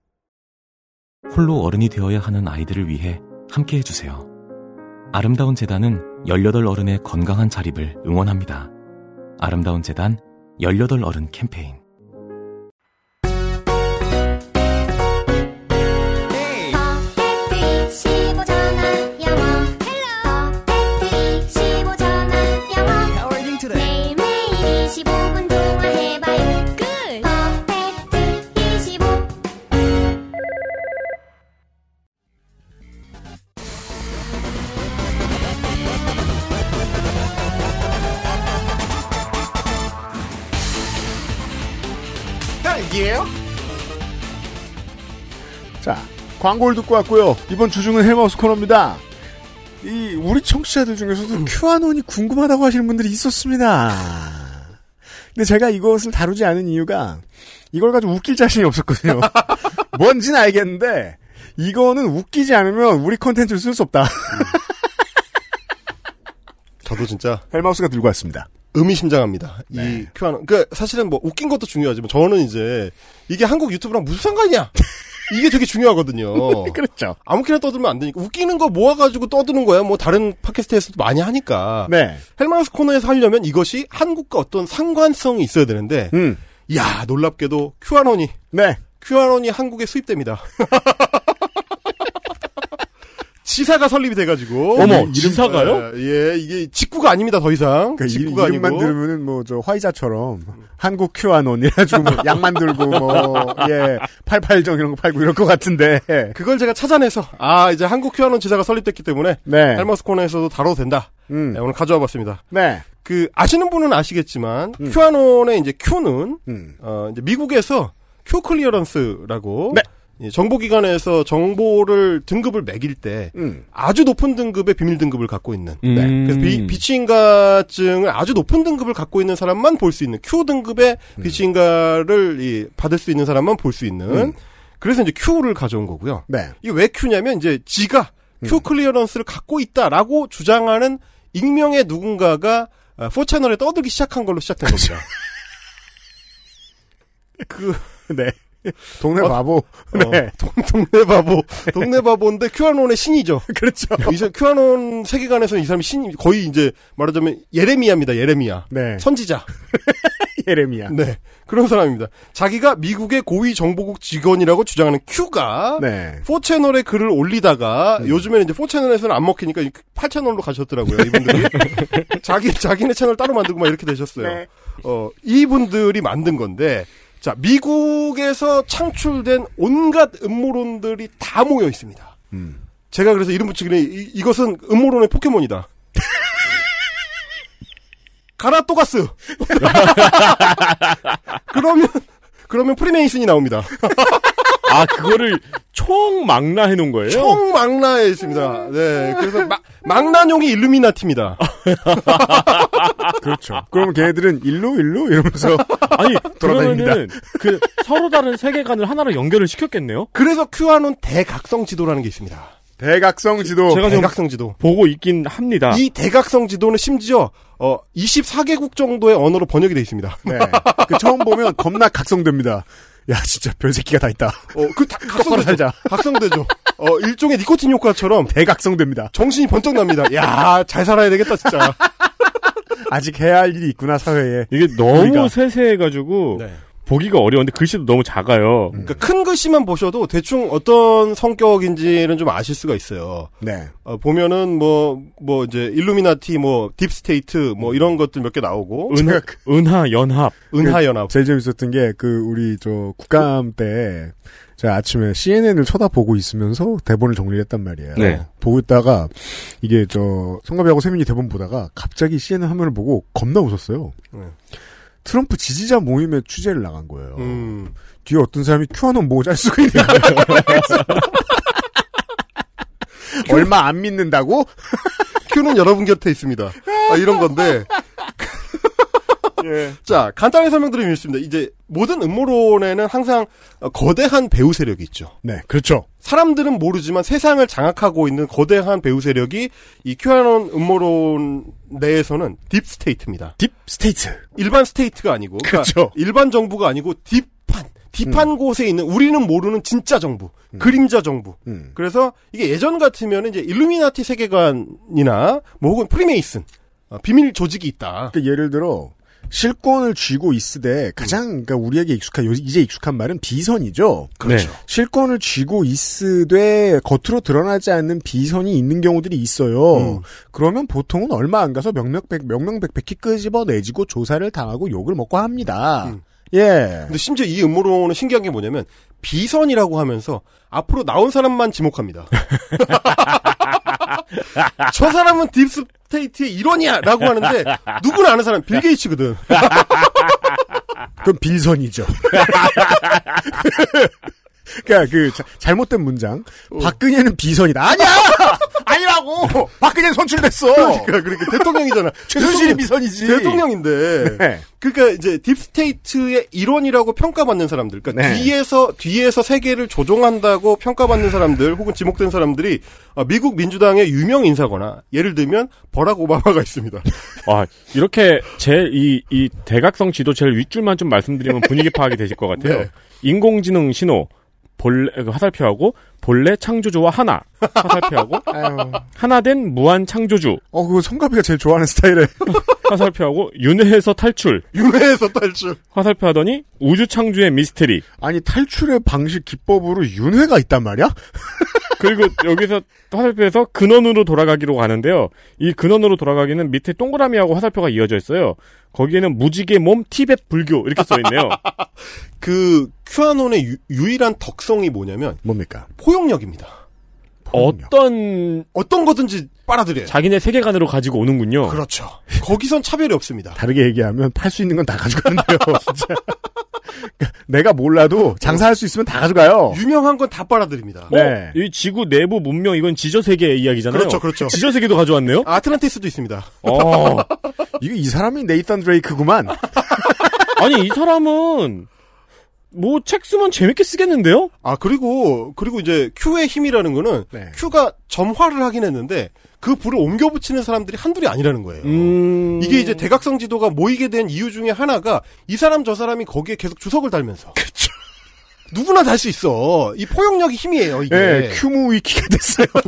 홀로 어른이 되어야 하는 아이들을 위해 함께 해주세요. 아름다운 재단은 18 어른의 건강한 자립을 응원합니다. 아름다운 재단 18 어른 캠페인. 딸기예요? 자, 광고를 듣고 왔고요. 이번 주중은 헬마우스 코너입니다. 이 우리 청취자들 중에서도 큐아논이 궁금하다고 하시는 분들이 있었습니다. 근데 제가 이것을 다루지 않은 이유가 이걸 가지고 웃길 자신이 없었거든요. 뭔지는 알겠는데 이거는 웃기지 않으면 우리 컨텐츠를 쓸 수 없다. 저도 진짜 헬마우스가 들고 왔습니다. 의미심장합니다. 이 큐아논. 그 사실은 뭐 웃긴 것도 중요하지만 저는 이제 이게 한국 유튜브랑 무슨 상관이야? 이게 되게 중요하거든요. 그렇죠. 아무렇게나 떠들면 안 되니까 웃기는 거 모아가지고 떠드는 거야. 뭐 다른 팟캐스트에서도 많이 하니까. 네. 헬마우스 코너에서 하려면 이것이 한국과 어떤 상관성이 있어야 되는데. 음. 야 놀랍게도 큐아논이. 네. 큐아논이 한국에 수입됩니다. 지사가 설립이 돼가지고. 어머, 이름- 지사가요? 예, 이게 직구가 아닙니다, 더 이상. 그 직구가 이 름, 만 아니고. 들으면은 뭐 저 화이자처럼 한국 큐아논 이래가지고 뭐 약 만들고 뭐예 팔팔정 이런 거 팔고 이럴 것 같은데 그걸 제가 찾아내서 아 이제 한국 큐아논 지사가 설립됐기 때문에 네. 헬마우스 코너에서도 다뤄도 된다. 음. 네, 오늘 가져와 봤습니다. 네. 그 아시는 분은 아시겠지만 큐아논의 이제 Q는 음. 어 이제 미국에서 Q 클리어런스라고 네. 이 정보기관에서 정보를 등급을 매길 때 음. 아주 높은 등급의 비밀 등급을 갖고 있는 음. 네. 그래서 비, 비취인가증을 아주 높은 등급을 갖고 있는 사람만 볼 수 있는 Q 등급의 비취인가를 이, 받을 수 있는 사람만 볼 수 있는 음. 그래서 이제 Q를 가져온 거고요. 네. 이게 왜 Q냐면 이제 지가 음. Q 클리어런스를 갖고 있다라고 주장하는 익명의 누군가가 어, 4채널에 떠들기 시작한 걸로 시작된 겁니다. 그 네. 동네 어, 바보. 어, 네. 동, 동네 바보. 동네 바보인데 큐아논의 신이죠. 그렇죠. 이제 큐아논 세계관에서 이 사람이 신, 거의 이제 말하자면 예레미야입니다. 예레미야. 네. 선지자. 예레미야. 네. 그런 사람입니다. 자기가 미국의 고위 정보국 직원이라고 주장하는 큐가 네. 4채널에 글을 올리다가 음. 요즘에는 이제 4채널에서는 안 먹히니까 8채널로 가셨더라고요. 이분들이. 자기 자기네 채널 따로 만들고 막 이렇게 되셨어요. 네. 어, 이분들이 만든 건데 자, 미국에서 창출된 온갖 음모론들이 다 모여 있습니다. 음. 제가 그래서 이름 붙이기는 이, 이것은 음모론의 포켓몬이다. 가라토가스. 그러면 그러면 프리메이슨이 나옵니다. 아, 그거를 총 망라 해 놓은 거예요? 총 망라에 있습니다. 네, 그래서 마, 망나뇽이 일루미나티입니다. 그렇죠. 그러면 걔네들은 일로 일로 이러면서 아니, 돌아다닙니다. 그러면은 그 서로 다른 세계관을 하나로 연결을 시켰겠네요? 그래서 큐아논 대각성 지도라는 게 있습니다. 대각성 지도. 제가 좀 대각성 지도. 보고 있긴 합니다. 이 대각성 지도는 심지어 어 24개국 정도의 언어로 번역이 돼 있습니다. 네. 그 처음 보면 겁나 각성됩니다. 야 진짜 별새끼가 다 있다. 어그 각성되죠. 살자. 각성되죠. 어 일종의 니코틴 효과처럼 대각성됩니다. 정신이 번쩍 납니다. 야 잘 살아야 되겠다 진짜. 아직 해야 할 일이 있구나 사회에. 이게 너무 우리가. 세세해가지고 네. 보기가 어려운데 글씨도 너무 작아요. 그러니까 큰 글씨만 보셔도 대충 어떤 성격인지는 좀 아실 수가 있어요. 네. 어, 보면은 뭐, 뭐 이제 일루미나티, 뭐 deep state, 뭐 이런 것들 몇 개 나오고. 은 하, 은하 연합. 은하 연합. 제일 재밌었던 게 그 우리 저 국감 때 제가 아침에 CNN을 쳐다보고 있으면서 대본을 정리를 했단 말이에요. 네. 보고 있다가 이게 저 성가비하고 세민이 대본 보다가 갑자기 CNN 화면을 보고 겁나 웃었어요. 네. 트럼프 지지자 모임에 취재를 나간 거예요. 음. 뒤에 어떤 사람이 큐아논 모자 쓰고 있는 거예요. 얼마 안 믿는다고? 큐는 여러분 곁에 있습니다. 아, 이런 건데. 자, 간단히 설명드리면 있습니다. 이제 모든 음모론에는 항상 어, 거대한 배후 세력이 있죠. 네, 그렇죠. 사람들은 모르지만 세상을 장악하고 있는 거대한 배후 세력이 이 큐아논 음모론 내에서는 deep state입니다. deep state. 일반 state가 아니고 그러니까 그렇죠. 일반 정부가 아니고 deep한 deep한 곳에 있는 우리는 모르는 진짜 정부, 그림자 정부. 음. 그래서 이게 예전 같으면 이제 일루미나티 세계관이나 뭐 혹은 프리메이슨 어, 비밀 조직이 있다. 그러니까 예를 들어 실권을 쥐고 있으되 가장 그러니까 우리에게 익숙한 요- 이제 익숙한 말은 비선이죠. 그렇죠. 네. 실권을 쥐고 있으되 겉으로 드러나지 않는 비선이 있는 경우들이 있어요. 음. 그러면 보통은 얼마 안 가서 명명백 명명백백히 끄집어내지고 조사를 당하고 욕을 먹고 합니다. 음. 예. 근데 심지어 이 음모론은 신기한 게 뭐냐면 비선이라고 하면서 앞으로 나온 사람만 지목합니다. 저 사람은 딥스 테이트의 일원이야라고 하는데 누구나 아는 사람 빌 게이츠거든. 그럼 빌선이죠. 그러니까 그 자- 잘못된 문장. 박근혜는 비선이다. 아니야. 아니라고. 박근혜는 선출됐어. 그러니까, 그러니까 대통령이잖아. 최순실이 비선이지. 대통령인데. 네. 그러니까 이제 deep state의 일원이라고 평가받는 사람들, 그러니까 네. 뒤에서 뒤에서 세계를 조종한다고 평가받는 사람들 혹은 지목된 사람들이 어, 미국 민주당의 유명 인사거나 예를 들면 버락 오바마가 있습니다. 아, 이렇게 제일 이, 이 대각성 지도 제일 윗줄만 좀 말씀드리면 분위기 파악이 되실 것 같아요. 네. 인공지능 신호, 본래, 그 화살표하고, 본래 창조주와 하나, 화살표하고, 하나 된 무한 창조주, 어, 그거 성가비가 제일 좋아하는 스타일에. 화살표하고, 윤회에서 탈출, 윤회에서 탈출. 화살표 하더니, 우주 창조의 미스테리. 아니 탈출의 방식 기법으로 윤회가 있단 말이야? 그리고 여기서 화살표에서 근원으로 돌아가기로 가는데요. 이 근원으로 돌아가기는 밑에 동그라미하고 화살표가 이어져 있어요. 거기에는 무지개 몸 티벳 불교 이렇게 써 있네요. 그 큐아논의 유, 유일한 덕성이 뭐냐면 뭡니까? 포용력입니다. 어떤 어떤 거든지 빨아들여요. 자기네 세계관으로 가지고 오는군요. 그렇죠. 거기선 차별이 없습니다. 다르게 얘기하면 팔 수 있는 건 다 가져가는데요. 진짜. 그러니까 내가 몰라도 장사할 수 있으면 다 가져가요. 유명한 건 다 빨아들입니다. 네. 이 지구 내부 문명 이건 지저 세계의 이야기잖아요. 그렇죠, 그렇죠. 지저 세계도 가져왔네요. 아틀란티스도 있습니다. 어. 이거 이 사람이 네이탄 드레이크구만. 아니 이 사람은 뭐 책 쓰면 재밌게 쓰겠는데요? 아 그리고 그리고 이제 큐의 힘이라는 거는 네. 큐가 점화를 하긴 했는데 그 불을 옮겨 붙이는 사람들이 한둘이 아니라는 거예요. 음... 이게 이제 대각성 지도가 모이게 된 이유 중에 하나가 이 사람 저 사람이 거기에 계속 주석을 달면서. 누구나 달 수 있어. 이 포용력이 힘이에요, 이게. 네, 큐무 위키가 됐어요.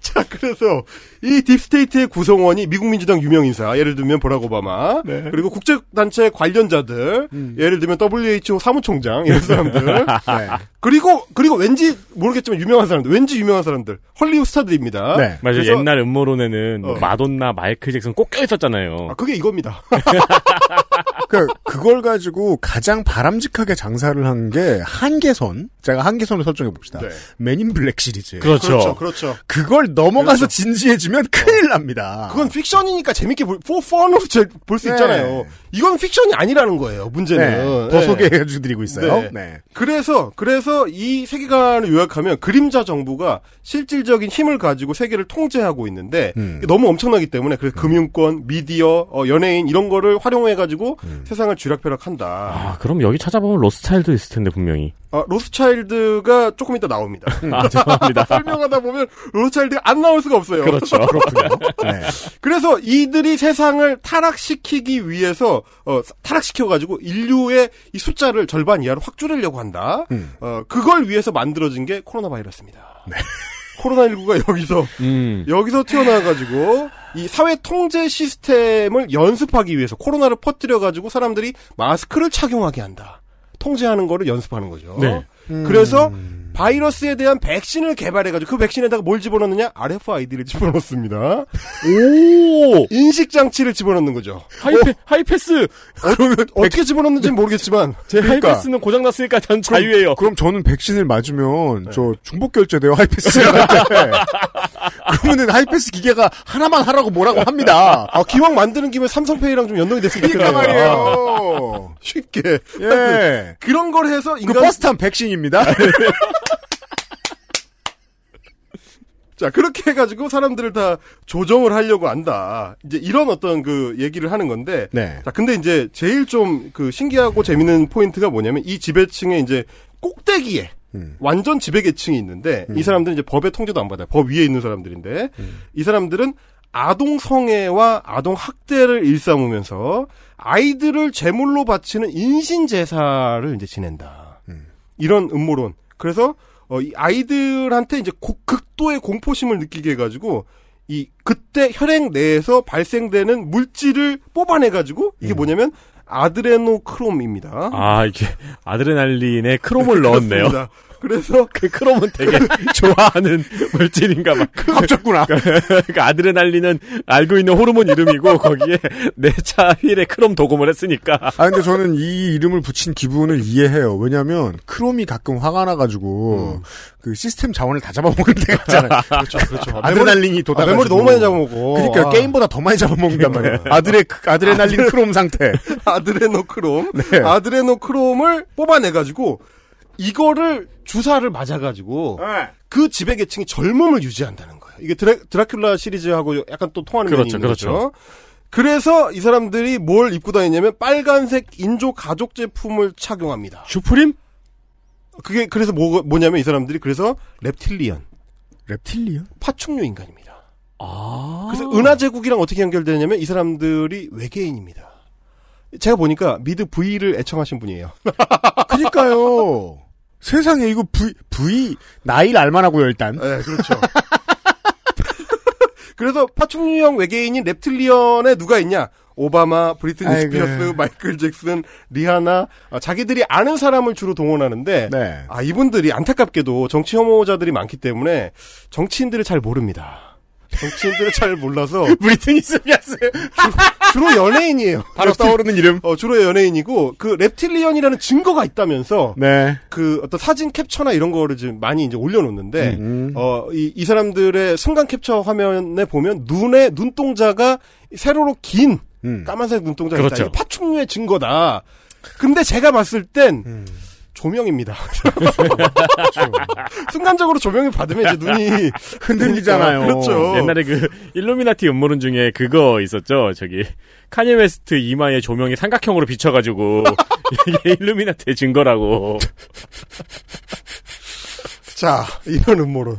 자, 그래서 이 deep state의 구성원이 미국 민주당 유명 인사, 예를 들면 버락 오바마, 네. 그리고 국제단체 관련자들, 예를 들면 WHO 사무총장 이런 사람들, 네. 그리고 그리고 왠지 모르겠지만 유명한 사람들, 왠지 유명한 사람들, 헐리우드 스타들입니다. 네. 맞아요. 옛날 음모론에는 뭐 어. 마돈나, 마이클 잭슨 꼭 껴있었잖아요. 아, 그게 이겁니다. 그 그걸 가지고 가장 바람직하게 장사를 한 게 한계선. 제가 한계선을 설정해 봅시다. 네. 맨인 블랙 시리즈. 그렇죠. 그렇죠, 그렇죠. 그걸 넘어가서 그렇죠. 진지해지면 큰일 납니다. 그건 픽션이니까 재밌게 볼, for fun으로 볼수 네. 있잖아요. 이건 픽션이 아니라는 거예요, 문제는. 네, 더 네. 소개해 드리고 있어요. 네. 네. 그래서 그래서 이 세계관을 요약하면 그림자 정부가 실질적인 힘을 가지고 세계를 통제하고 있는데 음. 너무 엄청나기 때문에 그래서 금융권, 미디어, 어, 연예인 이런 거를 활용해 가지고 음. 세상을 쥐락펴락한다. 아, 그럼 여기 찾아보면 로스차일드 있을 텐데 분명히. 어, 로스차일드가 조금 이따 나옵니다. 아, 죄송합니다. 설명하다 보면 로스차일드가 안 나올 수가 없어요. 그렇죠. 네. 그래서 이들이 세상을 타락시키기 위해서 어, 타락시켜가지고 인류의 이 숫자를 절반 이하로 확 줄이려고 한다. 음. 어, 그걸 위해서 만들어진 게 코로나 바이러스입니다. 코로나19가 여기서 음. 여기서 튀어나와가지고 이 사회 통제 시스템을 연습하기 위해서 코로나를 퍼뜨려 가지고 사람들이 마스크를 착용하게 한다. 통제하는 거를 연습하는 거죠. 네. 그래서 바이러스에 대한 백신을 개발해가지고 그 백신에다가 뭘 집어넣느냐? RFID를 집어넣습니다. 오! 인식 장치를 집어넣는 거죠. 하이패, 하이패스! 그러면 어떻게 집어넣는지는 모르겠지만 제 그러니까. 하이패스는 고장났으니까 전 자유예요. 그럼 저는 백신을 맞으면 저 중복 결제돼요 하이패스가 갈 때. 그러면은 하이패스 기계가 하나만 하라고 뭐라고 합니다. 아, 기왕 만드는 김에 삼성페이랑 좀 연동이 됐으면 그러니까 좋겠네요. 말이에요. 쉽게. 예. 그런 걸 해서 그 인간 버스 탄 백신입니다. 자, 그렇게 해가지고 사람들을 다 조정을 하려고 한다. 이제 이런 어떤 그 얘기를 하는 건데. 네. 자, 근데 이제 제일 좀 그 신기하고 재밌는 포인트가 뭐냐면 이 지배층에 이제 꼭대기에 음. 완전 지배계층이 있는데 이 사람들은 이제 법의 통제도 안 받아요. 법 위에 있는 사람들인데 음. 이 사람들은 아동 성애와 아동 학대를 일삼으면서 아이들을 제물로 바치는 인신 제사를 이제 지낸다. 음. 이런 음모론. 그래서 어, 이 아이들한테 이제 고- 극도의 공포심을 느끼게 해가지고 이 그때 혈액 내에서 발생되는 물질을 뽑아내가지고 이게 뭐냐면 아드레노크롬입니다. 아, 이게 아드레날린에 크롬을 넣었네요. 그래서 그 크롬은 되게 좋아하는 물질인가 봐. 합쳤구나. 그러니까 아드레날린은 알고 있는 호르몬 이름이고 거기에 내 차 휠에 크롬 도금을 했으니까. 아 근데 저는 이 이름을 붙인 기분을 이해해요. 왜냐하면 크롬이 가끔 화가 나가지고 그 시스템 자원을 다 잡아먹는 데가 있잖아요. 그렇죠, 그렇죠. 아드레날린이 돋아. 아, 메모리 너무 많이 잡아먹어. 그러니까 아. 게임보다 더 많이 잡아먹는단 말이에요. 아드레 아드레날린 크롬 상태. 아드레노 크롬. 네. 아드레노 크롬을 뽑아내가지고 이거를 주사를 맞아가지고 네. 그 지배 계층이 젊음을 유지한다는 거예요. 이게 드라, 드라큘라 시리즈하고 약간 또 통하는 면이 그렇죠, 있는 그렇죠. 거죠. 그래서 이 사람들이 뭘 입고 다니냐면 빨간색 인조 가족 제품을 착용합니다. 슈프림? 그게 그래서 뭐, 뭐냐면 이 사람들이 그래서 reptilian, reptilian? 파충류 인간입니다. 아. 그래서 은하 제국이랑 어떻게 연결되냐면 이 사람들이 외계인입니다. 제가 보니까 미드 V를 애청하신 분이에요. 그니까요. 세상에 이거 V V 나이를 알만하고요 일단. 네, 그렇죠. 그래서 파충류형 외계인인 reptilian에 누가 있냐? 오바마, 브리트니 아이고. 스피어스, 마이클 잭슨, 리하나, 아, 자기들이 아는 사람을 주로 동원하는데, 네. 아, 이분들이 안타깝게도 정치 혐오자들이 많기 때문에 정치인들을 잘 모릅니다. 정치인들을 잘 몰라서 브리트니 스피어스 주로 연예인이에요. 바로 떠오르는 이름. 어, 주로 연예인이고 그 reptilian이라는 증거가 있다면서 네. 그 어떤 사진 캡처나 이런 거를 지금 많이 이제 올려놓는데 음. 어, 이, 이 사람들의 순간 캡처 화면에 보면 눈에 눈동자가 세로로 긴 음. 까만색 눈동자가 그렇죠. 있다. 파충류의 증거다. 근데 제가 봤을 땐 음. 조명입니다. 순간적으로 조명을 받으면 이제 눈이 흔들리잖아요. 그렇죠. 옛날에 그 일루미나티 음모론 중에 그거 있었죠. 저기 카니 웨스트 이마에 조명이 삼각형으로 비춰가지고 이게 일루미나티의 증거라고. 자, 이런 음모론.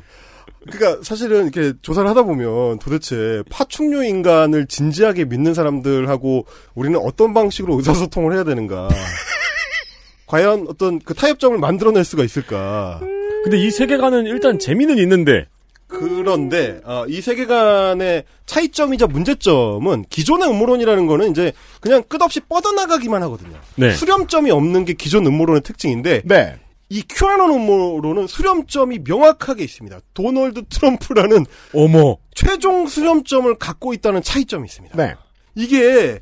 그러니까 사실은 이렇게 조사를 하다 보면 도대체 파충류 인간을 진지하게 믿는 사람들하고 우리는 어떤 방식으로 의사소통을 해야 되는가. 과연 어떤 그 타협점을 만들어낼 수가 있을까. 근데 이 세계관은 일단 재미는 있는데 그런데 어, 이 세계관의 차이점이자 문제점은 기존의 음모론이라는 거는 이제 그냥 끝없이 뻗어나가기만 하거든요. 네. 수렴점이 없는 게 기존 음모론의 특징인데 네. 이 큐아논 음모론은 수렴점이 명확하게 있습니다. 도널드 트럼프라는 어머 최종 수렴점을 갖고 있다는 차이점이 있습니다. 네. 이게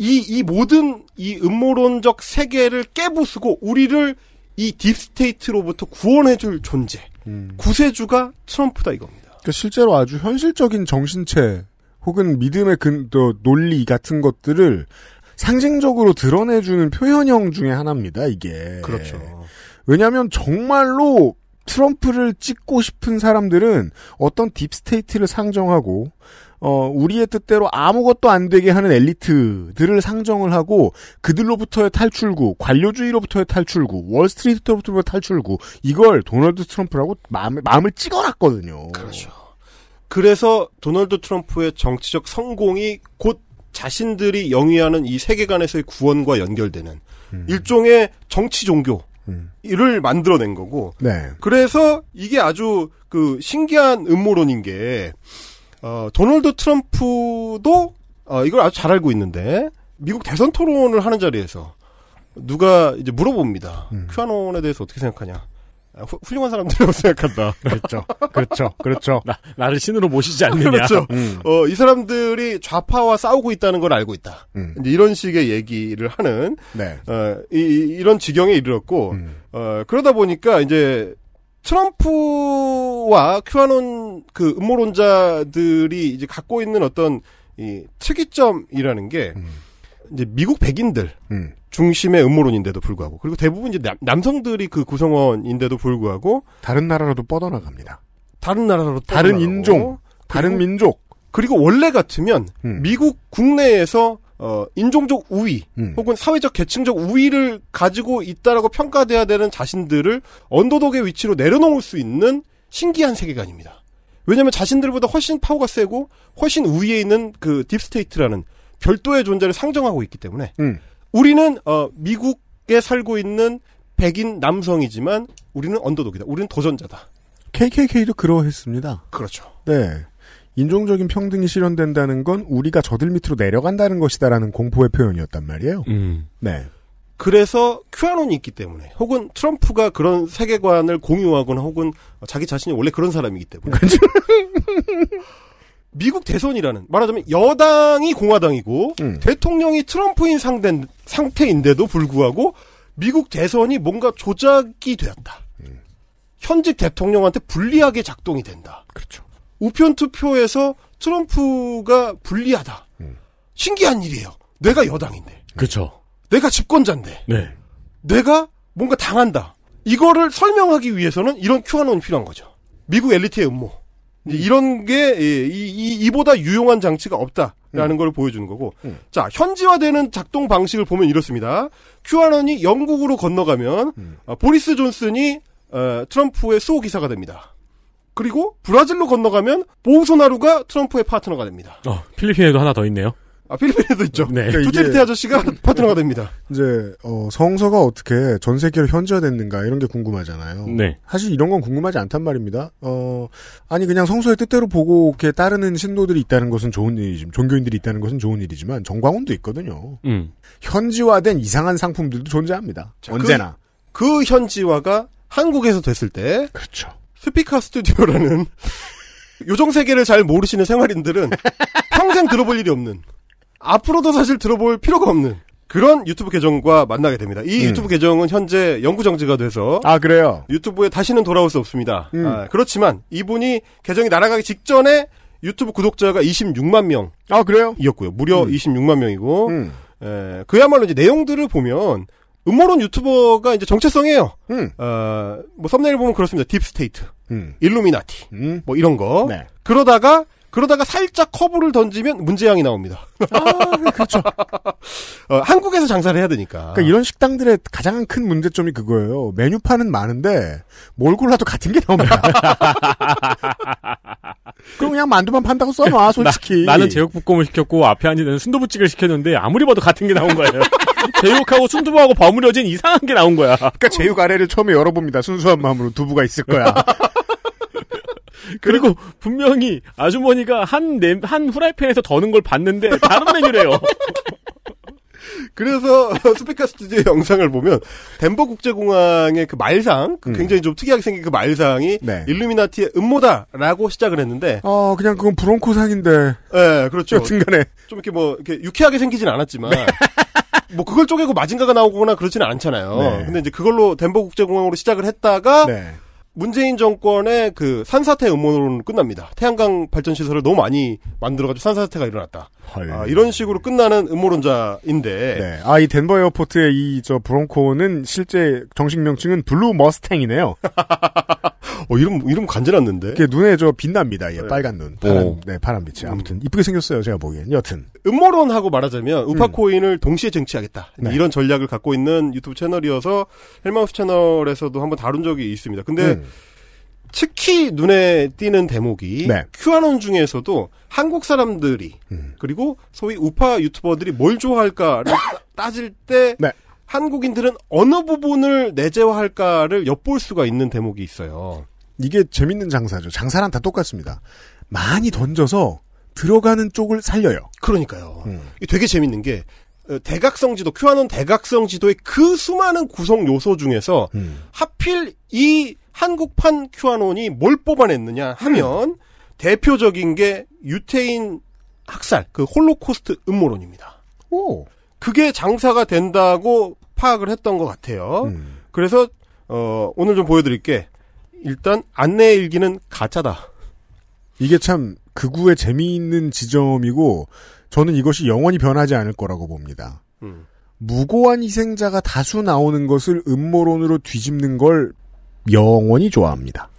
이, 이 모든 이 음모론적 세계를 깨부수고 우리를 이 deep state로부터 구원해줄 존재, 음. 구세주가 트럼프다 이겁니다. 그러니까 실제로 아주 현실적인 정신체 혹은 믿음의 근, 또 논리 같은 것들을 상징적으로 드러내주는 표현형 중에 하나입니다, 이게. 그렇죠. 왜냐하면 정말로 트럼프를 찍고 싶은 사람들은 어떤 deep state를 상정하고 어, 우리의 뜻대로 아무것도 안 되게 하는 엘리트들을 상정을 하고 그들로부터의 탈출구, 관료주의로부터의 탈출구, 월스트리트로부터의 탈출구 이걸 도널드 트럼프라고 마음을, 마음을 찍어놨거든요. 그렇죠. 그래서 도널드 트럼프의 정치적 성공이 곧 자신들이 영위하는 이 세계관에서의 구원과 연결되는 일종의 정치 종교. 이를 만들어낸 거고. 네. 그래서 이게 아주 그 신기한 음모론인 게 어, 도널드 트럼프도 어, 이걸 아주 잘 알고 있는데 미국 대선 토론을 하는 자리에서 누가 이제 물어봅니다. 음. 큐아논에 대해서 어떻게 생각하냐? 아, 후- 훌륭한 사람들이라고 생각한다. 그렇죠. 그렇죠. 그렇죠. 나, 나를 신으로 모시지 않느냐. 그렇죠. 음. 어, 이 사람들이 좌파와 싸우고 있다는 걸 알고 있다. 음. 이제 이런 식의 얘기를 하는 네. 어, 이, 런 지경에 이르렀고 음. 어, 그러다 보니까 이제 트럼프와 큐아논 그 음모론자들이 이제 갖고 있는 어떤 이 특이점이라는 게 음. 이제 미국 백인들 음. 중심의 음모론인데도 불구하고 그리고 대부분 이제 남, 남성들이 그 구성원인데도 불구하고 다른 나라로도 뻗어나갑니다. 다른 나라로 다른 떠나가고 인종, 다른 그리고- 민족. 그리고 원래 같으면 음. 미국 국내에서 어, 인종적 우위 음. 혹은 사회적 계층적 우위를 가지고 있다라고 평가돼야 되는 자신들을 언더독의 위치로 내려놓을 수 있는 신기한 세계관입니다. 왜냐하면 자신들보다 훨씬 파워가 세고 훨씬 우위에 있는 그 deep state라는 별도의 존재를 상정하고 있기 때문에 음. 우리는 어, 미국에 살고 있는 백인 남성이지만 우리는 underdog이다. 우리는 도전자다. KKK도 그러했습니다. 그렇죠. 네. 인종적인 평등이 실현된다는 건 우리가 저들 밑으로 내려간다는 것이다라는 공포의 표현이었단 말이에요. 음. 네. 그래서 큐아논이 있기 때문에 혹은 트럼프가 그런 세계관을 공유하거나 혹은 자기 자신이 원래 그런 사람이기 때문에 미국 대선이라는 말하자면 여당이 공화당이고 음. 대통령이 트럼프인 상대, 상태인데도 불구하고 미국 대선이 뭔가 조작이 되었다. 현직 대통령한테 불리하게 작동이 된다. 그렇죠. 우편 투표에서 트럼프가 불리하다. 신기한 일이에요. 내가 여당인데. 그렇죠. 내가 집권자인데. 네. 내가 뭔가 당한다. 이거를 설명하기 위해서는 이런 큐아논이 필요한 거죠. 미국 엘리트의 음모. 이제 이런 게, 예, 이, 이, 이 보다 유용한 장치가 없다라는 걸 보여주는 거고. 음. 자, 현지화되는 작동 방식을 보면 이렇습니다. 큐아논이 영국으로 건너가면, 어, 보리스 존슨이, 어, 트럼프의 수호 기사가 됩니다. 그리고 브라질로 건너가면 보우소나루가 트럼프의 파트너가 됩니다. 어, 필리핀에도 하나 더 있네요. 아, 필리핀에도 있죠. 네. 그러니까 투체리티 이게- 아저씨가 파트너가 됩니다. 이제 어, 성서가 어떻게 전 세계로 현지화됐는가 이런 게 궁금하잖아요. 네. 사실 이런 건 궁금하지 않단 말입니다. 어, 아니 그냥 성서의 뜻대로 보고 이렇게 따르는 신도들이 있다는 것은 좋은 일이지만 종교인들이 있다는 것은 좋은 일이지만 정광훈도 있거든요. 음. 현지화된 이상한 상품들도 존재합니다. 자, 언제나. 그, 그 현지화가 한국에서 됐을 때 그렇죠. 스피커 스튜디오라는 요정 세계를 잘 모르시는 생활인들은 평생 들어볼 일이 없는 앞으로도 사실 들어볼 필요가 없는 그런 유튜브 계정과 만나게 됩니다. 이 음. 유튜브 계정은 현재 영구 정지가 돼서 아 그래요. 유튜브에 다시는 돌아올 수 없습니다. 음. 아, 그렇지만 이분이 계정이 날아가기 직전에 유튜브 구독자가 26만 명이었고요. 아 그래요. 무려 음. 26만 명이고 음. 에, 그야말로 이제 내용들을 보면 음모론 유튜버가 이제 정체성이에요. 음. 어, 뭐 썸네일 보면 그렇습니다. deep state, 음. 일루미나티, 음. 뭐 이런 거. 네. 그러다가 그러다가 살짝 커브를 던지면 문재양이 나옵니다. 그렇죠. 어, 한국에서 장사를 해야 되니까. 그러니까 이런 식당들의 가장 큰 문제점이 그거예요. 메뉴판은 많은데 뭘 골라도 같은 게 나옵니다. 그럼 그냥 만두만 판다고 써놔 솔직히. 나, 는 제육볶음을 시켰고 앞에 앉은 순두부찌개를 시켰는데 아무리 봐도 같은 게 나온 거예요. 제육하고 순두부하고 버무려진 이상한 게 나온 거야. 그러니까 제육 아래를 처음에 열어봅니다. 순수한 마음으로 두부가 있을 거야. 그리고 분명히 아주머니가 한, 냄, 한 후라이팬에서 더는 걸 봤는데 다른 메뉴래요. 그래서 스피커 스튜디오 영상을 보면 덴버 국제공항의 그 말상, 그 음. 굉장히 좀 특이하게 생긴 그 말상이 네. 일루미나티의 음모다라고 시작을 했는데, 어 그냥 그건 브론코 상인데. 예, 그렇죠. 여튼간에 좀 이렇게 뭐 이렇게 유쾌하게 생기진 않았지만 네. 뭐 그걸 쪼개고 마징가가 나오거나 그렇지는 않잖아요. 네. 근데 이제 그걸로 덴버 국제공항으로 시작을 했다가 네. 문재인 정권의 그 산사태 음모론으로 끝납니다. 태양광 발전 시설을 너무 많이 만들어가지고 산사태가 일어났다. 헐. 아, 이런 식으로 끝나는 음모론자인데 네. 아, 이 덴버 에어포트의 이, 저, 브론코는 실제 정식 명칭은 블루 머스탱이네요. 어, 이름 이름 간지났는데. 이게 눈에 저 빛납니다. 예, 네. 빨간 눈. 파란, 오. 네, 파란 빛이. 아무튼, 이쁘게 생겼어요. 제가 보기엔. 여튼. 음모론하고 말하자면 우파코인을 동시에 쟁취하겠다. 네. 이런 전략을 갖고 있는 유튜브 채널이어서 헬마우스 채널에서도 한번 다룬 적이 있습니다. 근데 음. 특히 눈에 띄는 대목이 네. 큐아논 중에서도 한국 사람들이 음. 그리고 소위 우파 유튜버들이 뭘 좋아할까를 따질 때 네. 한국인들은 어느 부분을 내재화할까를 엿볼 수가 있는 대목이 있어요. 이게 재밌는 장사죠. 장사랑 다 똑같습니다. 많이 던져서 들어가는 쪽을 살려요. 그러니까요. 이게 되게 재밌는 게 어, 대각성 지도, 큐아논 대각성 지도의 그 수많은 구성 요소 중에서 하필 이 한국판 큐아논이 뭘 뽑아냈느냐 하면 대표적인 게 유태인 학살, 그 홀로코스트 음모론입니다. 오. 그게 장사가 된다고 파악을 했던 것 같아요. 그래서 어, 오늘 좀 보여드릴게. 일단 안네 일기는 가짜다. 이게 참 극우의 재미있는 지점이고 저는 이것이 영원히 변하지 않을 거라고 봅니다. 음. 무고한 희생자가 다수 나오는 것을 음모론으로 뒤집는 걸 영원히 좋아합니다.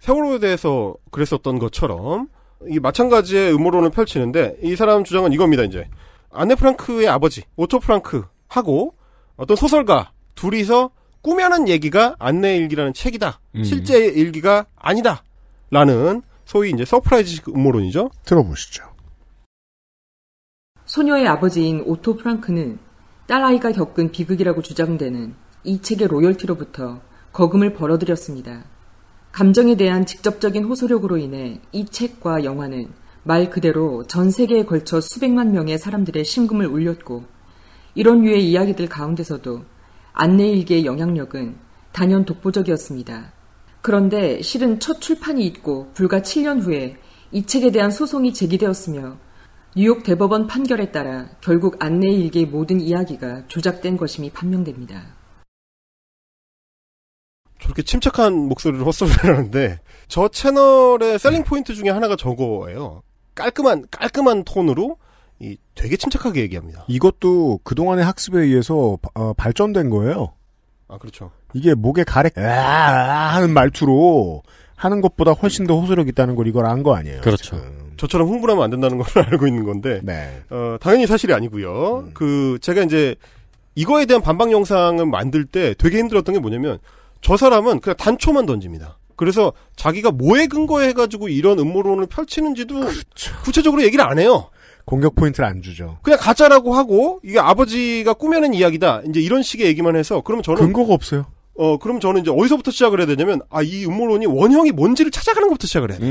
세월호에 대해서 그랬었던 것처럼 이 마찬가지의 음모론을 펼치는데 이 사람 주장은 이겁니다. 이제 안네 프랑크의 아버지 오토 프랑크하고 어떤 소설가 둘이서 꾸며낸 얘기가 안네 일기라는 책이다. 음. 실제 일기가 아니다.라는 소위 이제 서프라이즈 음모론이죠. 들어보시죠. 소녀의 아버지인 오토 프랑크는 딸아이가 겪은 비극이라고 주장되는 이 책의 로열티로부터 거금을 벌어들였습니다. 감정에 대한 직접적인 호소력으로 인해 이 책과 영화는 말 그대로 전 세계에 걸쳐 수백만 명의 사람들의 심금을 울렸고 이런 류의 이야기들 가운데서도 안네일기의 영향력은 단연 독보적이었습니다. 그런데 실은 첫 출판이 있고 불과 7년 후에 이 책에 대한 소송이 제기되었으며 뉴욕 대법원 판결에 따라 결국 안내일기의 모든 이야기가 조작된 것임이 판명됩니다. 저렇게 침착한 목소리로 헛소리를 하는데 저 채널의 셀링 포인트 중에 하나가 저거예요. 깔끔한 깔끔한 톤으로 이 되게 침착하게 얘기합니다. 이것도 그동안의 학습에 의해서 어, 발전된 거예요. 아 그렇죠. 이게 목에 가래 아 하는 말투로 하는 것보다 훨씬 더 호소력 있다는 걸 이걸 안 거 아니에요. 그렇죠. 저처럼 흥분하면 안 된다는 걸 알고 있는 건데 네. 어, 당연히 사실이 아니고요. 그 제가 이제 이거에 대한 반박 영상을 만들 때 되게 힘들었던 게 뭐냐면 저 사람은 그냥 단초만 던집니다. 그래서 자기가 뭐에 근거해 해가지고 이런 음모론을 펼치는지도 구체적으로 얘기를 안 해요. 공격 포인트를 안 주죠. 그냥 가짜라고 하고 이게 아버지가 꾸며낸 이야기다. 이제 이런 식의 얘기만 해서 그러면 저는 근거가 없어요. 어 그럼 저는 이제 어디서부터 시작을 해야 되냐면 아 이 음모론이 원형이 뭔지를 찾아가는 것부터 시작을 해야 돼요.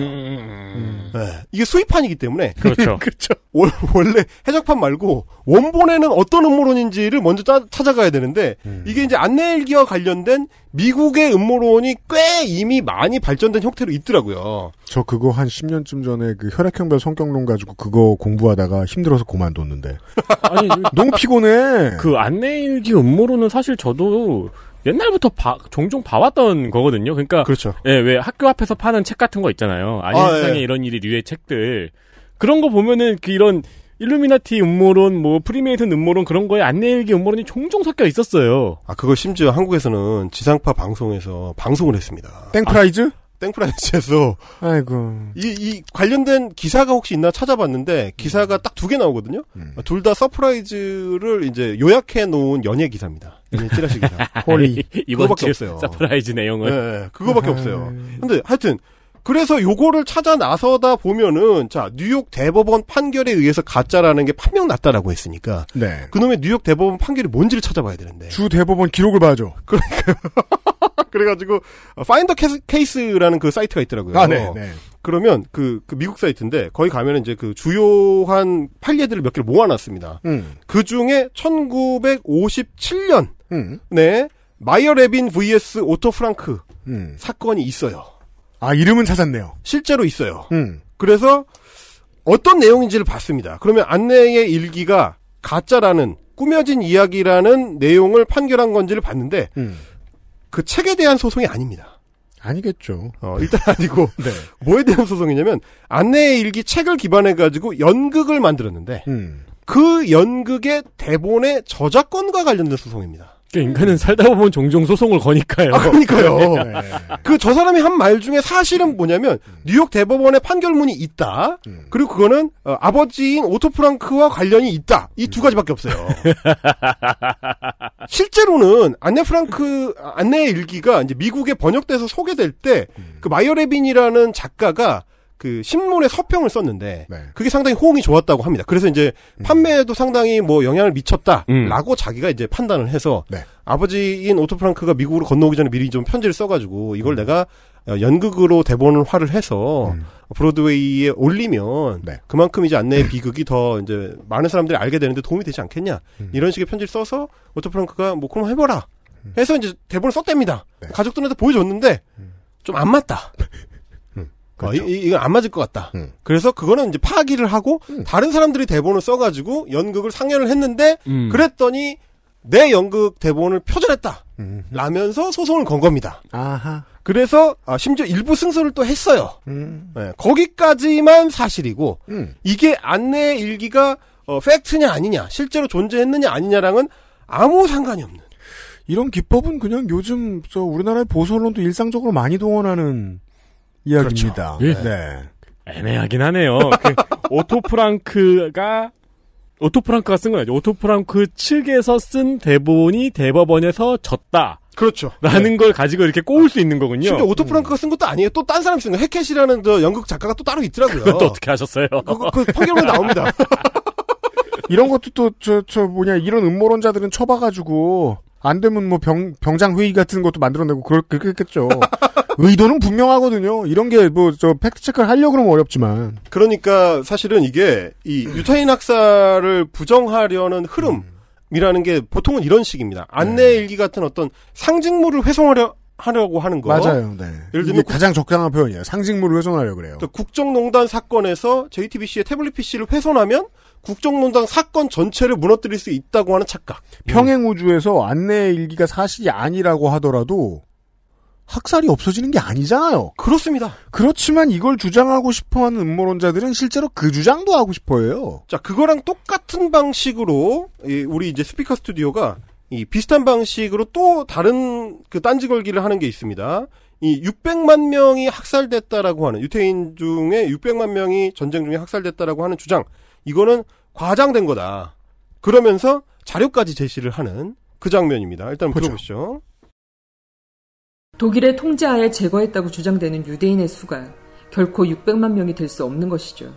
네, 이게 수입판이기 때문에 그렇죠. 그렇죠. 원, 원래 해적판 말고 원본에는 어떤 음모론인지를 먼저 따- 찾아가야 되는데 이게 이제 안내일기와 관련된 미국의 음모론이 꽤 이미 많이 발전된 형태로 있더라고요. 저 그거 한 10년쯤 전에 그 혈액형별 성격론 가지고 그거 공부하다가 힘들어서 그만뒀는데. 아니 너무 피곤해. 그 안네 일기 음모론은 사실 저도 옛날부터 봐- 종종 봐왔던 거거든요. 그러니까 그렇죠. 예, 왜 학교 앞에서 파는 책 같은 거 있잖아요. 아니 아, 세상에 예. 이런 일이 류의 책들 그런 거 보면은 그 이런 일루미나티 음모론, 뭐 프리메이슨 음모론 그런 거에 안네 일기 음모론이 종종 섞여 있었어요. 아 그걸 심지어 한국에서는 지상파 방송에서 방송을 했습니다. 땡프라이즈? 땡프라이즈에서 아이고. 이, 이 관련된 기사가 혹시 있나 찾아봤는데 기사가 딱 두 개 나오거든요. 둘다 서프라이즈를 이제 요약해 놓은 연예 기사입니다. 연예 찌라시 기사. 홀리. 이번 그거밖에 주 없어요. 서프라이즈 내용을. 네, 그거밖에 없어요. 근데 하여튼 그래서 요거를 찾아 나서다 보면은 자 뉴욕 대법원 판결에 의해서 가짜라는 게 판명 났다라고 했으니까 네. 그놈의 뉴욕 대법원 판결이 뭔지를 찾아봐야 되는데 주 대법원 기록을 봐야죠. 그 래가지고 Find a Case라는 그 사이트가 있더라고요. 아, 네, 네. 그러면 그, 그 미국 사이트인데 거기 가면 이제 그 주요한 판례들을 몇 개를 모아놨습니다. 음. 그 중에 1957년 음. 네 마이어 레빈 vs 오토 프랑크 음. 사건이 있어요. 아, 이름은 찾았네요. 실제로 있어요. 음. 그래서 어떤 내용인지를 봤습니다. 그러면 안네의 일기가 가짜라는 꾸며진 이야기라는 내용을 판결한 건지를 봤는데 음. 그 책에 대한 소송이 아닙니다. 아니겠죠. 어, 일단 아니고 네. 뭐에 대한 소송이냐면 안네의 일기 책을 기반해 가지고 연극을 만들었는데 음. 그 연극의 대본의 저작권과 관련된 소송입니다. 그러니까 인간은 살다 보면 종종 소송을 거니까요. 아, 그러니까요. 네. 그저 사람이 한 말 중에 사실은 뭐냐면 뉴욕 대법원의 판결문이 있다. 그리고 그거는 어, 아버지인 오토 프랑크와 관련이 있다. 이 두 가지밖에 없어요. 실제로는 안네 프랑크 안네의 일기가 이제 미국에 번역돼서 소개될 때 그 마이어 레빈이라는 작가가 그 신문에 서평을 썼는데 네. 그게 상당히 호응이 좋았다고 합니다. 그래서 이제 음. 판매에도 상당히 뭐 영향을 미쳤다라고 음. 자기가 이제 판단을 해서 네. 아버지인 오토 프랑크가 미국으로 건너오기 전에 미리 좀 편지를 써가지고 음. 이걸 내가 어, 연극으로 대본화를 해서 브로드웨이에 올리면 네. 그만큼 이제 안네의 비극이 더 이제 많은 사람들이 알게 되는데 도움이 되지 않겠냐 음. 이런 식의 편지를 써서 오토 프랑크가 뭐 그럼 해봐라 해서 이제 대본을 썼답니다. 네. 가족들한테 보여줬는데 좀 안 맞다. 음. 어, 이, 이- 이건 안 맞을 것 같다. 음. 그래서 그거는 이제 파기를 하고 다른 사람들이 대본을 써가지고 연극을 상연을 했는데 음. 그랬더니 내 연극 대본을 표절했다. 음. 라면서 소송을 건 겁니다. 아하. 그래서 아, 심지어 일부 승소를 또 했어요. 음. 네, 거기까지만 사실이고 음. 이게 안네 일기가 어, 팩트냐 아니냐 실제로 존재했느냐 아니냐랑은 아무 상관이 없는. 이런 기법은 그냥 요즘 저 우리나라의 보수 언론도 일상적으로 많이 동원하는 이야기입니다. 그렇죠. 예. 네. 애매하긴 하네요. 그 오토 프랑크가 오토 프랑크가 쓴 건 아니죠. 오토 프랑크 측에서 쓴 대본이 대법원에서 졌다. 그렇죠. 라는 걸 가지고 이렇게 꼬울 수 있는 거군요. 심지어 오토 프랑크가 쓴 것도 아니에요. 또 딴 사람이 쓴 거. 해켓이라는 저 연극 작가가 또 따로 있더라고요. 그것도 어떻게 하셨어요? 그거 그 판결문 나옵니다. 이런 것도 또 저 저 뭐냐 이런 음모론자들은 쳐봐가지고 안 되면 뭐 병 병장 회의 같은 것도 만들어내고 그럴 그렇겠죠. 의도는 분명하거든요. 이런 게 뭐 저 팩트 체크를 하려고 그러면 어렵지만. 그러니까 사실은 이게 이 유타인 학살을 부정하려는 흐름 이라는 게 보통은 이런 식입니다. 안내 일기 같은 어떤 상징물을 훼손하려 하려고 하는 거. 맞아요. 네. 예를 들면 가장 적당한 표현이에요. 상징물을 훼손하려 그래요. 그 국정농단 사건에서 JTBC의 태블릿 PC를 훼손하면 국정농단 사건 전체를 무너뜨릴 수 있다고 하는 착각. 평행 우주에서 안내 일기가 사실이 아니라고 하더라도 학살이 없어지는 게 아니잖아요. 그렇습니다. 그렇지만 이걸 주장하고 싶어하는 음모론자들은 실제로 그 주장도 하고 싶어해요. 자, 그거랑 똑같은 방식으로 이 우리 이제 스피커 스튜디오가 이 비슷한 방식으로 또 다른 그 딴지 걸기를 하는 게 있습니다. 이 600만 명이 학살됐다라고 하는 유태인 중에 600만 명이 전쟁 중에 학살됐다라고 하는 주장. 이거는 과장된 거다. 그러면서 자료까지 제시를 하는 그 장면입니다. 일단 그렇죠. 들어보시죠. 독일의 통제하에 제거했다고 주장되는 유대인의 수가 결코 600만 명이 될 수 없는 것이죠.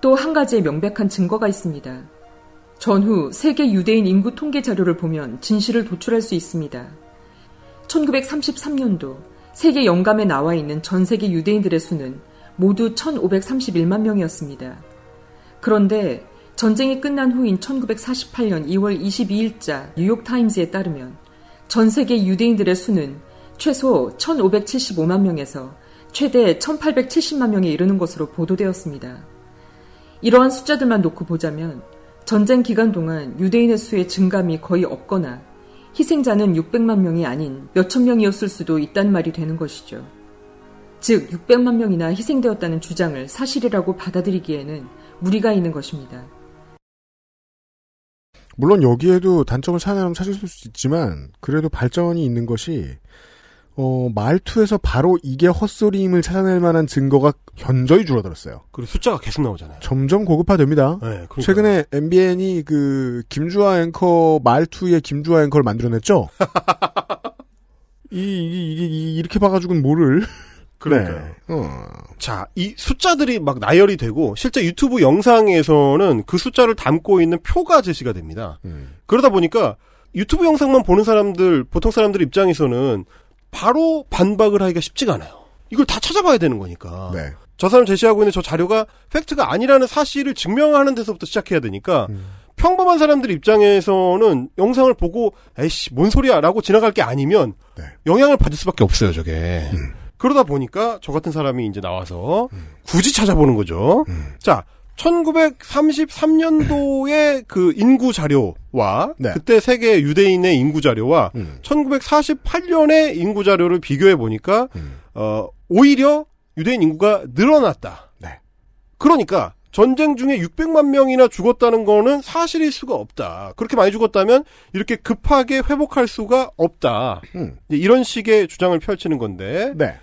또 한 가지의 명백한 증거가 있습니다. 전후 세계 유대인 인구 통계 자료를 보면 진실을 도출할 수 있습니다. 1933년도 세계 영감에 나와 있는 전 세계 유대인들의 수는 모두 1531만 명이었습니다. 그런데 전쟁이 끝난 후인 1948년 2월 22일자 뉴욕타임즈에 따르면 전 세계 유대인들의 수는 최소 1575만 명에서 최대 1870만 명에 이르는 것으로 보도되었습니다. 이러한 숫자들만 놓고 보자면 전쟁 기간 동안 유대인의 수의 증감이 거의 없거나 희생자는 600만 명이 아닌 몇천 명이었을 수도 있다는 말이 되는 것이죠. 즉, 600만 명이나 희생되었다는 주장을 사실이라고 받아들이기에는 무리가 있는 것입니다. 물론 여기에도 단점을 찾아내면 찾을 수 있지만 그래도 발전이 있는 것이 어, 말투에서 바로 이게 헛소리임을 찾아낼 만한 증거가 현저히 줄어들었어요. 그리고 숫자가 계속 나오잖아요. 점점 고급화됩니다. 네. 최근에 MBN이 그 김주아 앵커 말투의 김주아 앵커를 만들어냈죠. 이, 이, 이, 이- 이렇게 봐가지고는 뭐를? 그러니까요. 네. 어. 자, 이 숫자들이 막 나열이 되고 실제 유튜브 영상에서는 그 숫자를 담고 있는 표가 제시가 됩니다. 음. 그러다 보니까 유튜브 영상만 보는 사람들, 보통 사람들 입장에서는 바로 반박을 하기가 쉽지가 않아요. 이걸 다 찾아봐야 되는 거니까. 네. 저 사람 제시하고 있는 저 자료가 팩트가 아니라는 사실을 증명하는 데서부터 시작해야 되니까 음. 평범한 사람들 입장에서는 영상을 보고 에이씨 뭔 소리야라고 지나갈 게 아니면 네. 영향을 받을 수밖에 없어요 저게. 음. 그러다 보니까 저 같은 사람이 이제 나와서 굳이 찾아보는 거죠. 음. 자, 1933년도의 그 인구 자료와 네. 그때 세계 유대인의 인구 자료와 음. 1948년의 인구 자료를 비교해 보니까 음. 어 오히려 유대인 인구가 늘어났다. 네. 그러니까 전쟁 중에 600만 명이나 죽었다는 거는 사실일 수가 없다. 그렇게 많이 죽었다면 이렇게 급하게 회복할 수가 없다. 음. 이런 식의 주장을 펼치는 건데 네.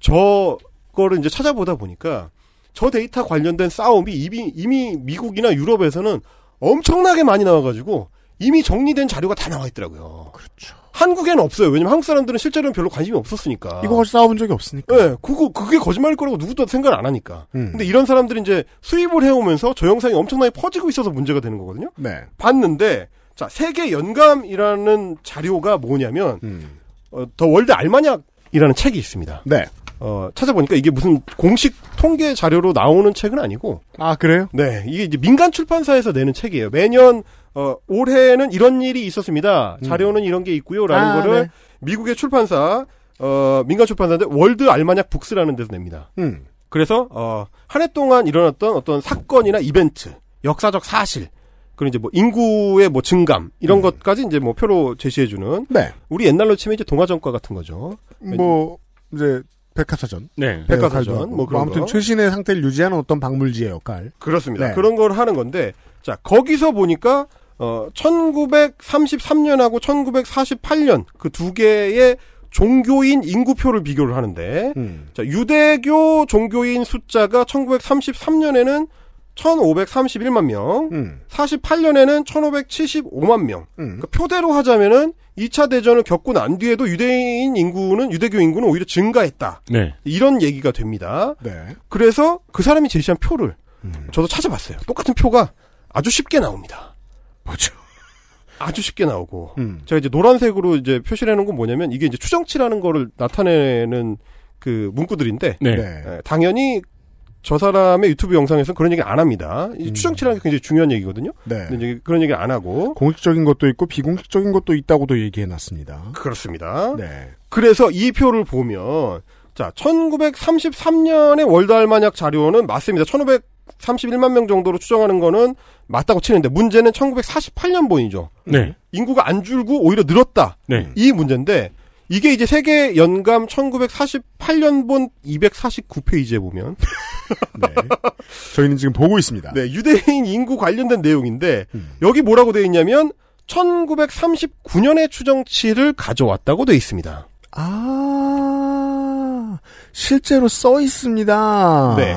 저 거를 이제 찾아보다 보니까 저 데이터 관련된 싸움이 이미, 이미 미국이나 유럽에서는 엄청나게 많이 나와가지고 이미 정리된 자료가 다 나와 있더라고요. 그렇죠. 한국에는 없어요. 왜냐면 한국 사람들은 실제로는 별로 관심이 없었으니까. 이거 가지고 싸워본 적이 없으니까. 네, 그거 그게 거짓말일 거라고 누구도 생각을 안 하니까. 음. 근데 이런 사람들이 이제 수입을 해오면서 저 영상이 엄청나게 퍼지고 있어서 문제가 되는 거거든요. 네. 봤는데 자 세계 연감이라는 자료가 뭐냐면 음. 어, The World Almanac이라는 책이 있습니다. 네. 어, 찾아보니까 이게 무슨 공식 통계 자료로 나오는 책은 아니고 아 그래요? 네, 이게 이제 민간 출판사에서 내는 책이에요. 매년 어, 올해는 이런 일이 있었습니다. 자료는 이런 게 있고요 라는 아, 거를 네. 미국의 출판사 어, 민간 출판사인데 World Almanac Books라는 데서 냅니다. 음. 그래서 어, 한 해 동안 일어났던 어떤 사건이나 이벤트, 역사적 사실, 그리고 이제 뭐 인구의 뭐 증감 이런 것까지 이제 뭐 표로 제시해주는 네. 우리 옛날로 치면 이제 동아전과 같은 거죠. 뭐 이제 백화사전. 네. 백화사전 뭐 그런 아무튼 거. 최신의 상태를 유지하는 어떤 박물지의 역할. 그렇습니다. 네. 그런 걸 하는 건데, 자, 거기서 보니까, 어, 1933년하고 1948년 그 두 개의 종교인 인구표를 비교를 하는데, 음. 자, 유대교 종교인 숫자가 1933년에는 1531만 명, 음. 48년에는 1575만 명. 그러니까 표대로 하자면은 2차 대전을 겪고 난 뒤에도 유대인 인구는, 유대교 인구는 오히려 증가했다. 네. 이런 얘기가 됩니다. 네. 그래서 그 사람이 제시한 표를 저도 찾아봤어요. 똑같은 표가 아주 쉽게 나옵니다. 뭐죠? 아주 쉽게 나오고 음. 제가 이제 노란색으로 이제 표시를 해놓은 건 뭐냐면 이게 이제 추정치라는 거를 나타내는 그 문구들인데 네. 예, 당연히 저 사람의 유튜브 영상에서 그런 얘기 안 합니다. 이 추정치라는 게 굉장히 중요한 얘기거든요. 음. 네. 그런 얘기 안 하고 공식적인 것도 있고 비공식적인 것도 있다고도 얘기해 놨습니다. 그렇습니다. 네. 그래서 이 표를 보면 자 1933년의 월드 알마니악 자료는 맞습니다. 1531만 명 정도로 추정하는 거는 맞다고 치는데 문제는 1948년 본이죠. 네. 인구가 안 줄고 오히려 늘었다. 네. 이 문제인데 이게 이제 세계 연감 1948년 본 249페이지에 보면 저희는 지금 보고 있습니다. 네, 유대인 인구 관련된 내용인데 음. 여기 뭐라고 되어 있냐면 1939년의 추정치를 가져왔다고 되어 있습니다. 아, 실제로 써 있습니다. 네.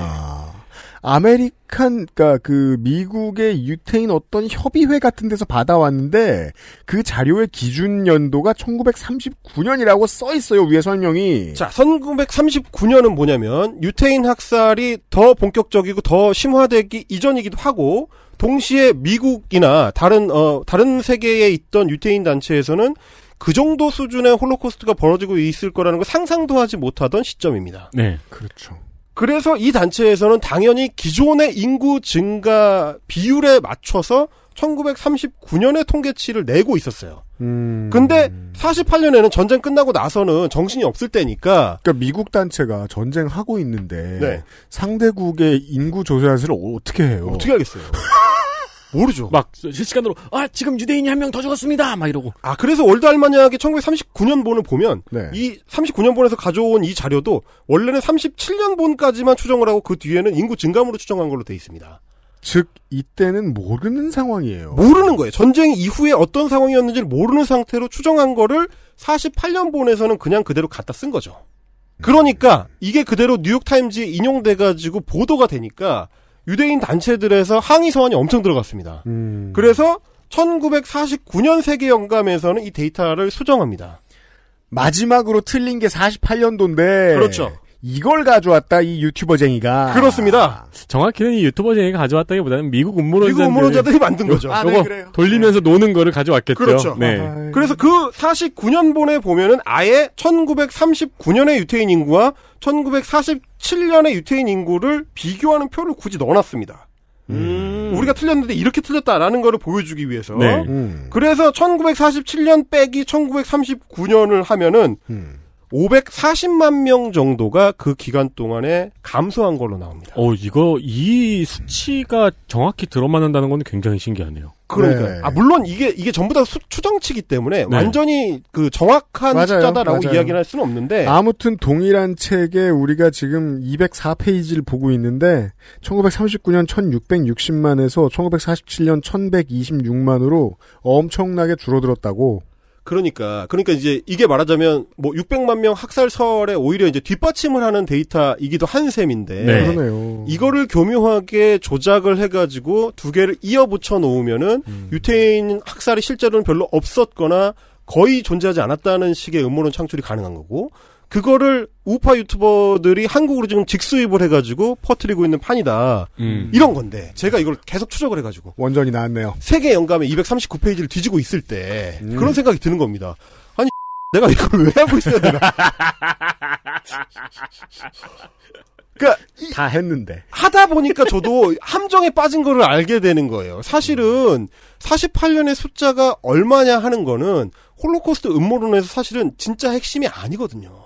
아메리칸, 그니까 그 미국의 유태인 어떤 협의회 같은 데서 받아왔는데 그 자료의 기준 연도가 1939년이라고 써 있어요 위에 설명이. 자, 1939년은 뭐냐면 유태인 학살이 더 본격적이고 더 심화되기 이전이기도 하고 동시에 미국이나 다른 어 다른 세계에 있던 유태인 단체에서는 그 정도 수준의 홀로코스트가 벌어지고 있을 거라는 걸 상상도 하지 못하던 시점입니다. 네. 그렇죠. 그래서 이 단체에서는 당연히 기존의 인구 증가 비율에 맞춰서 1939년의 통계치를 내고 있었어요. 음. 근데 48년에는 전쟁 끝나고 나서는 정신이 없을 때니까 그러니까 미국 단체가 전쟁하고 있는데 네. 상대국의 인구 조사를 어떻게 해요? 어떻게 하겠어요? 모르죠. 막 실시간으로 아 지금 유대인이 한 명 더 죽었습니다. 막 이러고. 아 그래서 월드 알마니아의 1939년 본을 보면 네. 이 39년 본에서 가져온 이 자료도 원래는 37년 본까지만 추정을 하고 그 뒤에는 인구 증감으로 추정한 걸로 돼 있습니다. 즉 이때는 모르는 상황이에요. 모르는 거예요. 전쟁 이후에 어떤 상황이었는지를 모르는 상태로 추정한 거를 48년 본에서는 그냥 그대로 갖다 쓴 거죠. 그러니까 이게 그대로 뉴욕타임즈에 인용돼 가지고 보도가 되니까 유대인 단체들에서 항의 서한이 엄청 들어갔습니다. 음. 그래서 1949년 세계 영감에서는 이 데이터를 수정합니다. 마지막으로 틀린 게 48년도인데 그렇죠. 이걸 가져왔다 이 유튜버쟁이가 그렇습니다. 정확히는 이 유튜버쟁이가 가져왔다기보다는 미국 음모론자들 미국 음모론자들이 만든 거죠. 요- 아, 네, 그래요. 돌리면서 노는 거를 가져왔겠죠. 그렇죠. 네. 그래서 그 49년본에 보면은 아예 1939년의 유태인 인구와 1947년의 유태인 인구를 비교하는 표를 굳이 넣어놨습니다. 우리가 틀렸는데 이렇게 틀렸다라는 거를 보여주기 위해서. 네. 음. 그래서 1947년 빼기 1939년을 하면은 음. 540만 명 정도가 그 기간 동안에 감소한 걸로 나옵니다. 어 이거 이 수치가 정확히 들어맞는다는 건 굉장히 신기하네요. 그러니까 네. 아 물론 이게 이게 전부 다 수- 추정치기 때문에 네. 완전히 그 정확한 맞아요. 숫자다라고 맞아요. 이야기를 할 수는 없는데 아무튼 동일한 책에 우리가 지금 204페이지를 보고 있는데 1939년 1660만에서 1947년 1126만으로 엄청나게 줄어들었다고. 그러니까 그러니까 이제 이게 말하자면 뭐 600만 명 학살설에 오히려 이제 뒷받침을 하는 데이터이기도 한 셈인데 네. 그러네요. 이거를 교묘하게 조작을 해가지고 두 개를 이어 붙여 놓으면은 음. 유태인 학살이 실제로는 별로 없었거나 거의 존재하지 않았다는 식의 음모론 창출이 가능한 거고 그거를 우파 유튜버들이 한국으로 지금 직수입을 해가지고 퍼뜨리고 있는 판이다. 음. 이런 건데 제가 이걸 계속 추적을 해가지고 원전이 나왔네요. 세계 영감의 239페이지를 뒤지고 있을 때 음. 그런 생각이 드는 겁니다. 아니 내가 이걸 왜 하고 있어야 되나? 그러니까 다 했는데. 하다 보니까 저도 함정에 빠진 거를 알게 되는 거예요. 사실은 48년의 숫자가 얼마냐 하는 거는 홀로코스트 음모론에서 사실은 진짜 핵심이 아니거든요.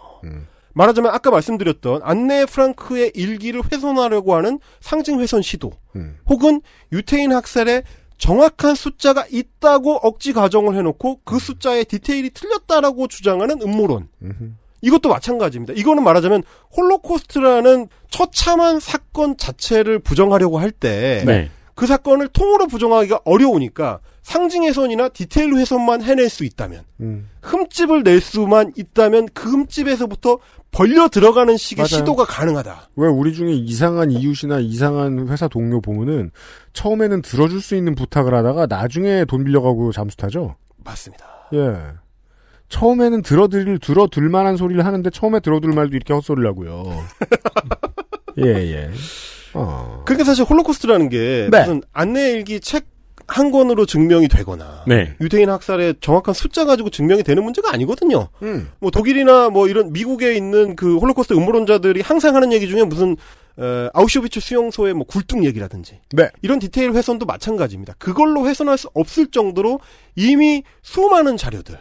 말하자면 아까 말씀드렸던 안네 프랑크의 일기를 훼손하려고 하는 상징 훼손 시도 혹은 유태인 학살에 정확한 숫자가 있다고 억지 가정을 해놓고 그 숫자의 디테일이 틀렸다라고 주장하는 음모론. 이것도 마찬가지입니다. 이거는 말하자면 홀로코스트라는 처참한 사건 자체를 부정하려고 할 때 그 네. 사건을 통으로 부정하기가 어려우니까 상징 훼손이나 디테일 훼손만 해낼 수 있다면 음. 흠집을 낼 수만 있다면 그 흠집에서부터 벌려 들어가는 식의 맞아요. 시도가 가능하다. 왜 우리 중에 이상한 이웃이나 이상한 회사 동료 보면은 처음에는 들어줄 수 있는 부탁을 하다가 나중에 돈 빌려가고 잠수 타죠? 맞습니다. 예. 처음에는 들어들, 들어들 만한 소리를 하는데 처음에 들어둘 말도 이렇게 헛소리를 하고요. 예, 예. 어. 그러니까 사실 홀로코스트라는 게 네. 무슨 안네 일기 책 한 권으로 증명이 되거나 네. 유태인 학살의 정확한 숫자 가지고 증명이 되는 문제가 아니거든요. 음. 뭐 독일이나 뭐 이런 미국에 있는 그 홀로코스트 음모론자들이 항상 하는 얘기 중에 무슨 어, 아우슈비츠 수용소의 뭐 굴뚝 얘기라든지 네. 이런 디테일 훼손도 마찬가지입니다. 그걸로 훼손할 수 없을 정도로 이미 수많은 자료들,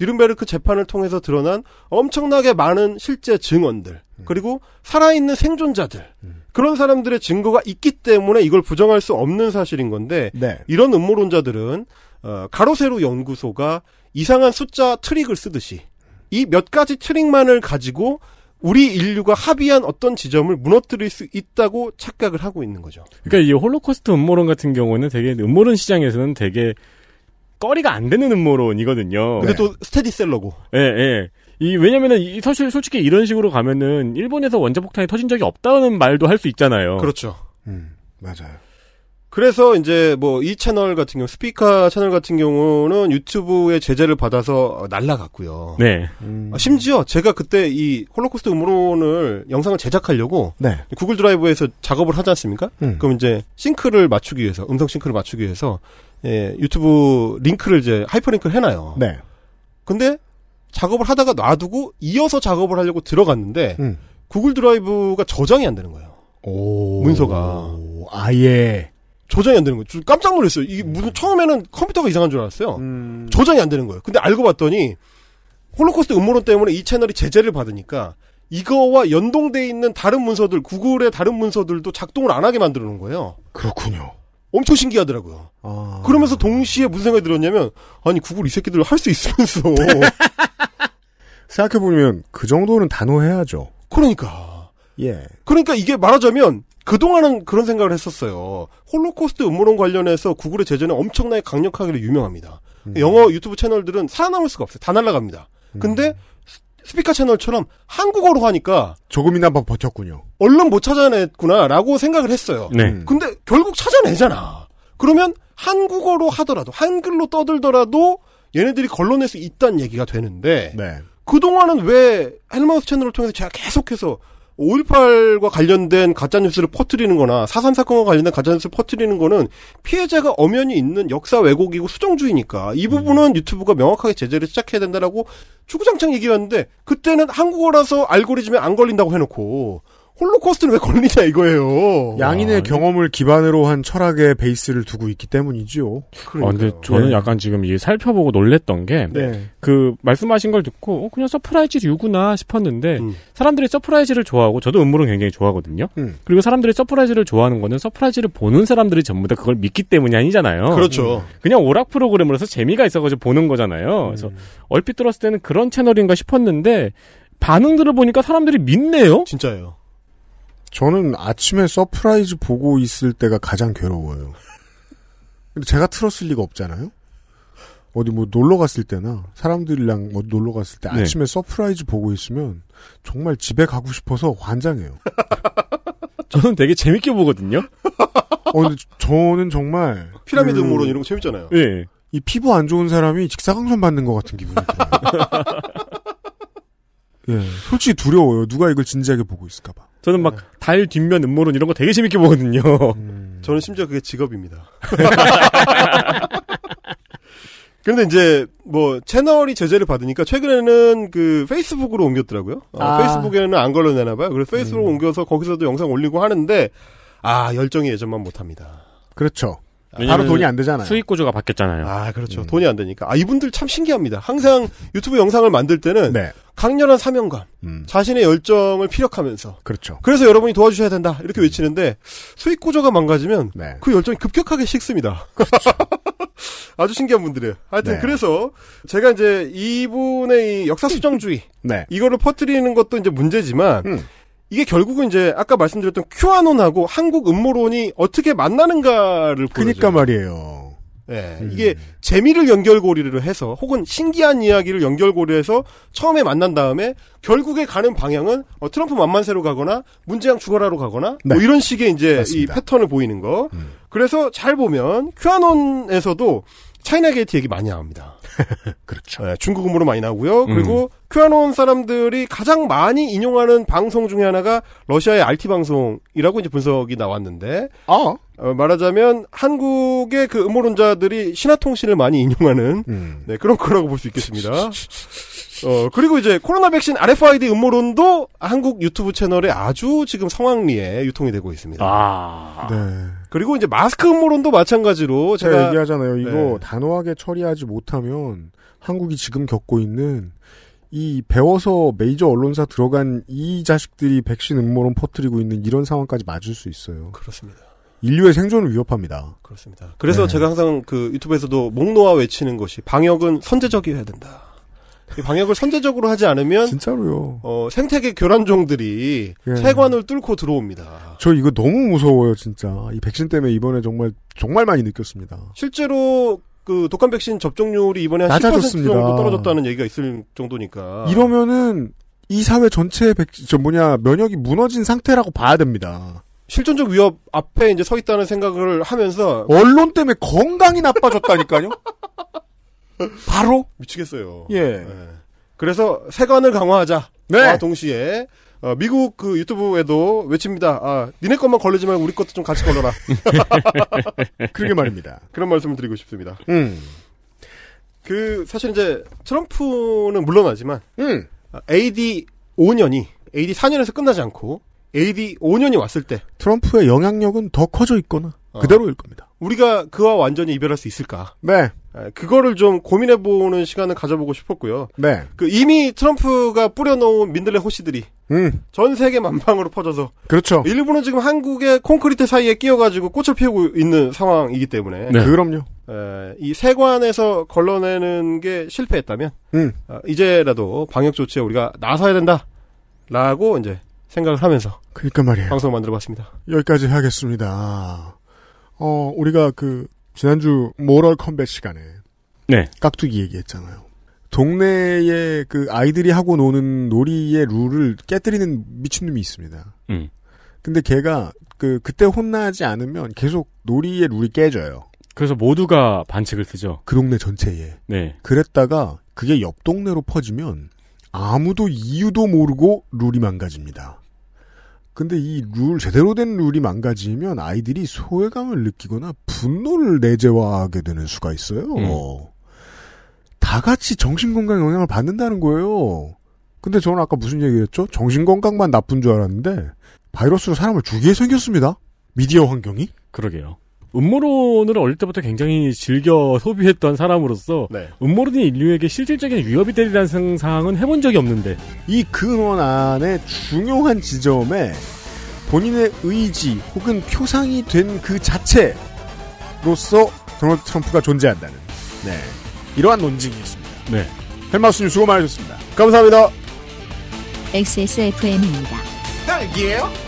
뉴른베르크 재판을 통해서 드러난 엄청나게 많은 실제 증언들, 그리고 살아있는 생존자들, 그런 사람들의 증거가 있기 때문에 이걸 부정할 수 없는 사실인 건데, 네. 이런 음모론자들은 어, 가로세로 연구소가 이상한 숫자 트릭을 쓰듯이 이 몇 가지 트릭만을 가지고 우리 인류가 합의한 어떤 지점을 무너뜨릴 수 있다고 착각을 하고 있는 거죠. 그러니까 이 홀로코스트 음모론 같은 경우는 되게 음모론 시장에서는 되게 꺼리가 안 되는 음모론이거든요. 근데 또 스테디셀러고. 예, 예. 이, 왜냐면은, 이, 사실, 솔직히 이런 식으로 가면은, 일본에서 원자폭탄이 터진 적이 없다는 말도 할 수 있잖아요. 그렇죠. 음, 맞아요. 그래서 이제 뭐 이 채널 같은 경우 스피카 채널 같은 경우는 유튜브의 제재를 받아서 날라갔고요. 네. 음. 아, 심지어 제가 그때 이 홀로코스트 음모론을 영상을 제작하려고 네. 구글 드라이브에서 작업을 하지 않습니까? 음. 그럼 이제 싱크를 맞추기 위해서 음성 싱크를 맞추기 위해서 예, 유튜브 링크를 이제 하이퍼링크를 해놔요. 네. 근데 작업을 하다가 놔두고 이어서 작업을 하려고 들어갔는데 음. 구글 드라이브가 저장이 안 되는 거예요. 오. 문서가 아예. 저장이 안 되는 거예요. 저 깜짝 놀랐어요. 이게 무슨 처음에는 컴퓨터가 이상한 줄 알았어요. 음. 저장이 안 되는 거예요. 근데 알고 봤더니 홀로코스트 음모론 때문에 이 채널이 제재를 받으니까 이거와 연동돼 있는 다른 문서들, 구글의 다른 문서들도 작동을 안 하게 만들어 놓은 거예요. 그렇군요. 엄청 신기하더라고요. 아. 그러면서 동시에 무슨 생각이 들었냐면 아니 구글 이 새끼들 할 수 있으면서 생각해보면 그 정도는 단호해야죠. 그러니까 예. 그러니까 이게 말하자면 그동안은 그런 생각을 했었어요. 홀로코스트 음모론 관련해서 구글의 제재는 엄청나게 강력하기로 유명합니다. 영어 유튜브 채널들은 살아남을 수가 없어요. 다 날아갑니다. 근데 스- 스피카 채널처럼 한국어로 하니까 조금이나 버- 버텼군요. 얼른 못 찾아냈구나라고 생각을 했어요. 네. 음. 근데 결국 찾아내잖아. 그러면 한국어로 하더라도 한글로 떠들더라도 얘네들이 걸러낼 수 있다는 얘기가 되는데 네. 그동안은 왜 헬마우스 채널을 통해서 제가 계속해서 5.18과 관련된 가짜뉴스를 퍼뜨리는 거나 4.3 사건과 관련된 가짜뉴스를 퍼뜨리는 거는 피해자가 엄연히 있는 역사 왜곡이고 수정주의니까 이 부분은 유튜브가 명확하게 제재를 시작해야 된다라고 주구장창 얘기했는데 그때는 한국어라서 알고리즘에 안 걸린다고 해놓고 홀로코스트는 왜 걸리냐 이거예요. 양인의 경험을 기반으로 한 철학의 베이스를 두고 있기 때문이지요. 아, 근데 저는 예. 약간 지금 이 살펴보고 놀랬던 게, 네. 그, 말씀하신 걸 듣고, 어, 그냥 서프라이즈류구나 싶었는데, 음. 사람들이 서프라이즈를 좋아하고, 저도 음모론 굉장히 좋아하거든요. 음. 그리고 사람들이 서프라이즈를 좋아하는 거는 서프라이즈를 보는 사람들이 전부 다 그걸 믿기 때문이 아니잖아요. 그렇죠. 그냥 오락 프로그램으로서 재미가 있어가지고 보는 거잖아요. 그래서 얼핏 들었을 때는 그런 채널인가 싶었는데, 반응들을 보니까 사람들이 믿네요? 진짜예요. 저는 아침에 서프라이즈 보고 있을 때가 가장 괴로워요. 근데 제가 틀었을 리가 없잖아요. 어디 뭐 놀러 갔을 때나 사람들이랑 뭐 놀러 갔을 때 네. 아침에 서프라이즈 보고 있으면 정말 집에 가고 싶어서 환장해요. 저는 되게 재밌게 보거든요. 어, 근데 저는 정말 피라미드 그- 음모론 이런 거 재밌잖아요. 예. 이 피부 안 좋은 사람이 직사광선 받는 것 같은 기분이 들어요. 예, 솔직히 두려워요. 누가 이걸 진지하게 보고 있을까봐. 저는 막 달 뒷면 음모론 이런 거 되게 재밌게 보거든요. 저는 심지어 그게 직업입니다. 그런데 이제 뭐 채널이 제재를 받으니까 최근에는 그 페이스북으로 옮겼더라고요. 어, 아. 페이스북에는 안 걸러내나 봐요. 그래서 페이스북으로 옮겨서 거기서도 영상 올리고 하는데 아 열정이 예전만 못합니다. 그렇죠. 왜냐면 바로 돈이 안 되잖아요. 수익 구조가 바뀌었잖아요. 아 그렇죠. 돈이 안 되니까 아 이분들 참 신기합니다. 항상 유튜브 영상을 만들 때는 네. 강렬한 사명감, 음. 자신의 열정을 피력하면서 그렇죠. 그래서 여러분이 도와주셔야 된다 이렇게 외치는데 수익 구조가 망가지면 네. 그 열정이 급격하게 식습니다. 아주 신기한 분들이에요. 하여튼 네. 그래서 제가 이제 이분의 이 역사 수정주의 네. 이거를 퍼뜨리는 것도 이제 문제지만 음. 이게 결국은 이제 아까 말씀드렸던 큐아논하고 한국 음모론이 어떻게 만나는가를 보여줘요. 그니까 말이에요. 예, 음. 이게 재미를 연결고리를 해서 혹은 신기한 이야기를 연결고리해서 처음에 만난 다음에 결국에 가는 방향은 어, 트럼프 만만세로 가거나 문재앙 죽어라로 가거나 네. 뭐 이런 식의 이제 맞습니다. 이 패턴을 보이는 거. 그래서 잘 보면 큐아논에서도 차이나 게이트 얘기 많이 나옵니다. 그렇죠. 네, 중국 음모로 많이 나오고요. 그리고 큐아논 사람들이 가장 많이 인용하는 방송 중에 하나가 러시아의 RT 방송이라고 이제 분석이 나왔는데 아. 어, 말하자면 한국의 그 음모론자들이 신화통신을 많이 인용하는 음. 네, 그런 거라고 볼 수 있겠습니다. 어, 그리고 이제 코로나 백신 RFID 음모론도 한국 유튜브 채널에 아주 지금 성황리에 유통이 되고 있습니다. 아. 네. 그리고 이제 마스크 음모론도 마찬가지로 제가, 제가 얘기하잖아요. 이거 네. 단호하게 처리하지 못하면 한국이 지금 겪고 있는 이 배워서 메이저 언론사 들어간 이 자식들이 백신 음모론 퍼뜨리고 있는 이런 상황까지 맞을 수 있어요. 그렇습니다. 인류의 생존을 위협합니다. 그렇습니다. 그래서 네. 제가 항상 그 유튜브에서도 목 놓아 외치는 것이 방역은 선제적이어야 된다. 이 방역을 선제적으로 하지 않으면 진짜로요. 어, 생태계 교란종들이 예. 세관을 뚫고 들어옵니다. 저 이거 너무 무서워요, 진짜. 이 백신 때문에 이번에 정말 정말 많이 느꼈습니다. 실제로 그 독감 백신 접종률이 이번에 한 10% 낮아졌습니다. 정도 떨어졌다는 얘기가 있을 정도니까. 이러면은 이 사회 전체의 백, 저 뭐냐 면역이 무너진 상태라고 봐야 됩니다. 실존적 위협 앞에 이제 서 있다는 생각을 하면서 언론 때문에 건강이 나빠졌다니까요. 바로 미치겠어요. 예. 네. 그래서 세관을 강화하자. 네. 와 동시에 어, 미국 그 유튜브에도 외칩니다. 아, 니네 것만 걸리지 말고 우리 것도 좀 같이 걸러라. 그러게 말입니다. 그런 말씀을 드리고 싶습니다. 음. 그 사실 이제 트럼프는 물러나지만 음. AD 5년이 AD 4년에서 끝나지 않고 AD 5년이 왔을 때 트럼프의 영향력은 더 커져 있거나 어. 그대로일 겁니다. 우리가 그와 완전히 이별할 수 있을까? 네. 에, 그거를 좀 고민해보는 시간을 가져보고 싶었고요. 네. 그 이미 트럼프가 뿌려놓은 민들레 호씨들이 음. 전 세계 만방으로 퍼져서 그렇죠. 일부는 지금 한국의 콘크리트 사이에 끼어가지고 꽃을 피우고 있는 상황이기 때문에 네. 그럼요. 에, 이 세관에서 걸러내는 게 실패했다면 음. 어, 이제라도 방역 조치에 우리가 나서야 된다라고 이제 생각을 하면서 그러니까 말이에요. 방송을 만들어봤습니다. 여기까지 하겠습니다. 어, 우리가 그 지난주 모럴 컴뱃 시간에 네. 깍두기 얘기했잖아요. 동네에 그 아이들이 하고 노는 놀이의 룰을 깨뜨리는 미친놈이 있습니다. 음. 근데 걔가 그 그때 혼나지 않으면 계속 놀이의 룰이 깨져요. 그래서 모두가 반칙을 쓰죠. 그 동네 전체에. 네. 그랬다가 그게 옆 동네로 퍼지면 아무도 이유도 모르고 룰이 망가집니다. 근데 이 룰, 제대로 된 룰이 망가지면 아이들이 소외감을 느끼거나 분노를 내재화하게 되는 수가 있어요. 음. 다 같이 정신건강에 영향을 받는다는 거예요. 근데 저는 아까 무슨 얘기 했죠? 정신건강만 나쁜 줄 알았는데, 바이러스로 사람을 죽이게 생겼습니다. 미디어 환경이? 그러게요. 음모론을 어릴 때부터 굉장히 즐겨 소비했던 사람으로서 네. 음모론이 인류에게 실질적인 위협이 되리라는 상상은 해본 적이 없는데 이 근원 안에 중요한 지점에 본인의 의지 혹은 표상이 된 그 자체로서 도널드 트럼프가 존재한다는 네 이러한 논증이었습니다. 네. 헬마우스님 수고 많으셨습니다. 감사합니다. XSFM입니다. 딸기예요?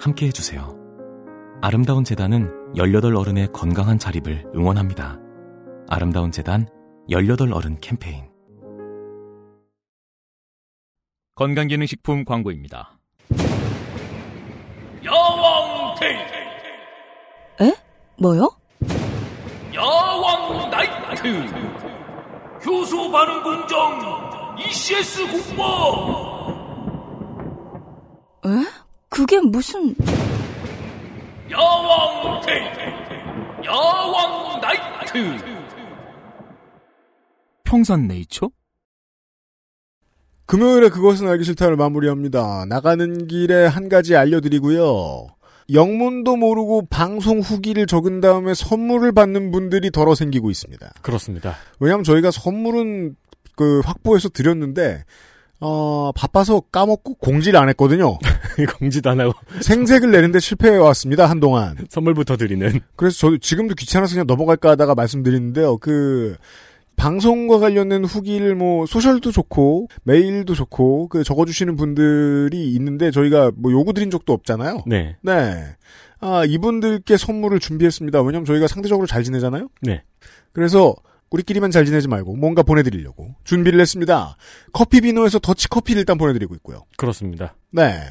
함께 해주세요. 아름다운 재단은 18 어른의 건강한 자립을 응원합니다. 아름다운 재단 18 어른 캠페인. 건강기능식품 광고입니다. 야왕 데이 에? 뭐요? 야왕 나이트 효소 반응 공정 ECS 공법 에? 그게 무슨... 야왕 데이 야왕 나이트 평산 네이처? 금요일에 그것은 알기 싫다를 마무리합니다. 나가는 길에 한 가지 알려드리고요. 영문도 모르고 방송 후기를 적은 다음에 선물을 받는 분들이 더러 생기고 있습니다. 그렇습니다. 왜냐하면 저희가 선물은 그 확보해서 드렸는데 어, 바빠서 까먹고 공지를 안 했거든요. 공지도 안 하고 생색을 내는데 실패해 왔습니다 한동안. 선물부터 드리는. 그래서 저도 지금도 귀찮아서 그냥 넘어갈까 하다가 말씀드리는데요. 그 방송과 관련된 후기를 뭐 소셜도 좋고 메일도 좋고 그 적어주시는 분들이 있는데 저희가 뭐 요구 드린 적도 없잖아요. 네. 네. 아 이분들께 선물을 준비했습니다. 왜냐면 저희가 상대적으로 잘 지내잖아요. 네. 그래서 우리끼리만 잘 지내지 말고 뭔가 보내드리려고 준비를 했습니다. 커피 비노에서 더치 커피를 일단 보내드리고 있고요. 그렇습니다. 네.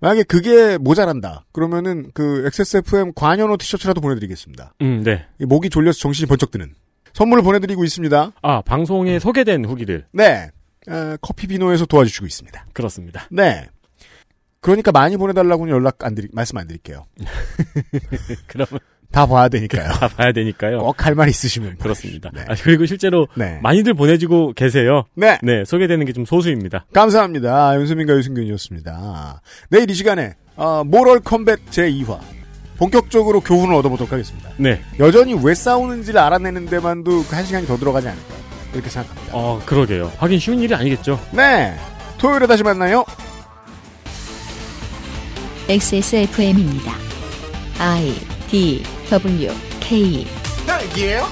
만약에 그게 모자란다. 그러면은 그 XSFM 관여노 티셔츠라도 보내드리겠습니다. 음, 네. 이 목이 졸려서 정신이 번쩍 드는 선물을 보내드리고 있습니다. 아, 방송에 소개된 후기들. 네. 어, 커피 비노에서 도와주시고 있습니다. 그렇습니다. 네. 그러니까 많이 보내달라고는 연락 안 드리, 말씀 안 드릴게요. 그러면 다 봐야 되니까요. 다 봐야 되니까요. 꼭 할 말 있으시면 그렇습니다. 아, 그리고 실제로 네. 많이들 보내주고 계세요. 네. 네, 소개되는 게 좀 소수입니다. 감사합니다. 윤수민과 유승균이었습니다. 내일 이 시간에 어, 모럴 컴뱃 제2화 본격적으로 교훈을 얻어보도록 하겠습니다. 네. 여전히 왜 싸우는지를 알아내는 데만도 한 시간이 더 들어가지 않을까 이렇게 생각합니다. 어, 그러게요. 하긴 쉬운 일이 아니겠죠. 네. 토요일에 다시 만나요. XSFM입니다. I D W K 딸기예요?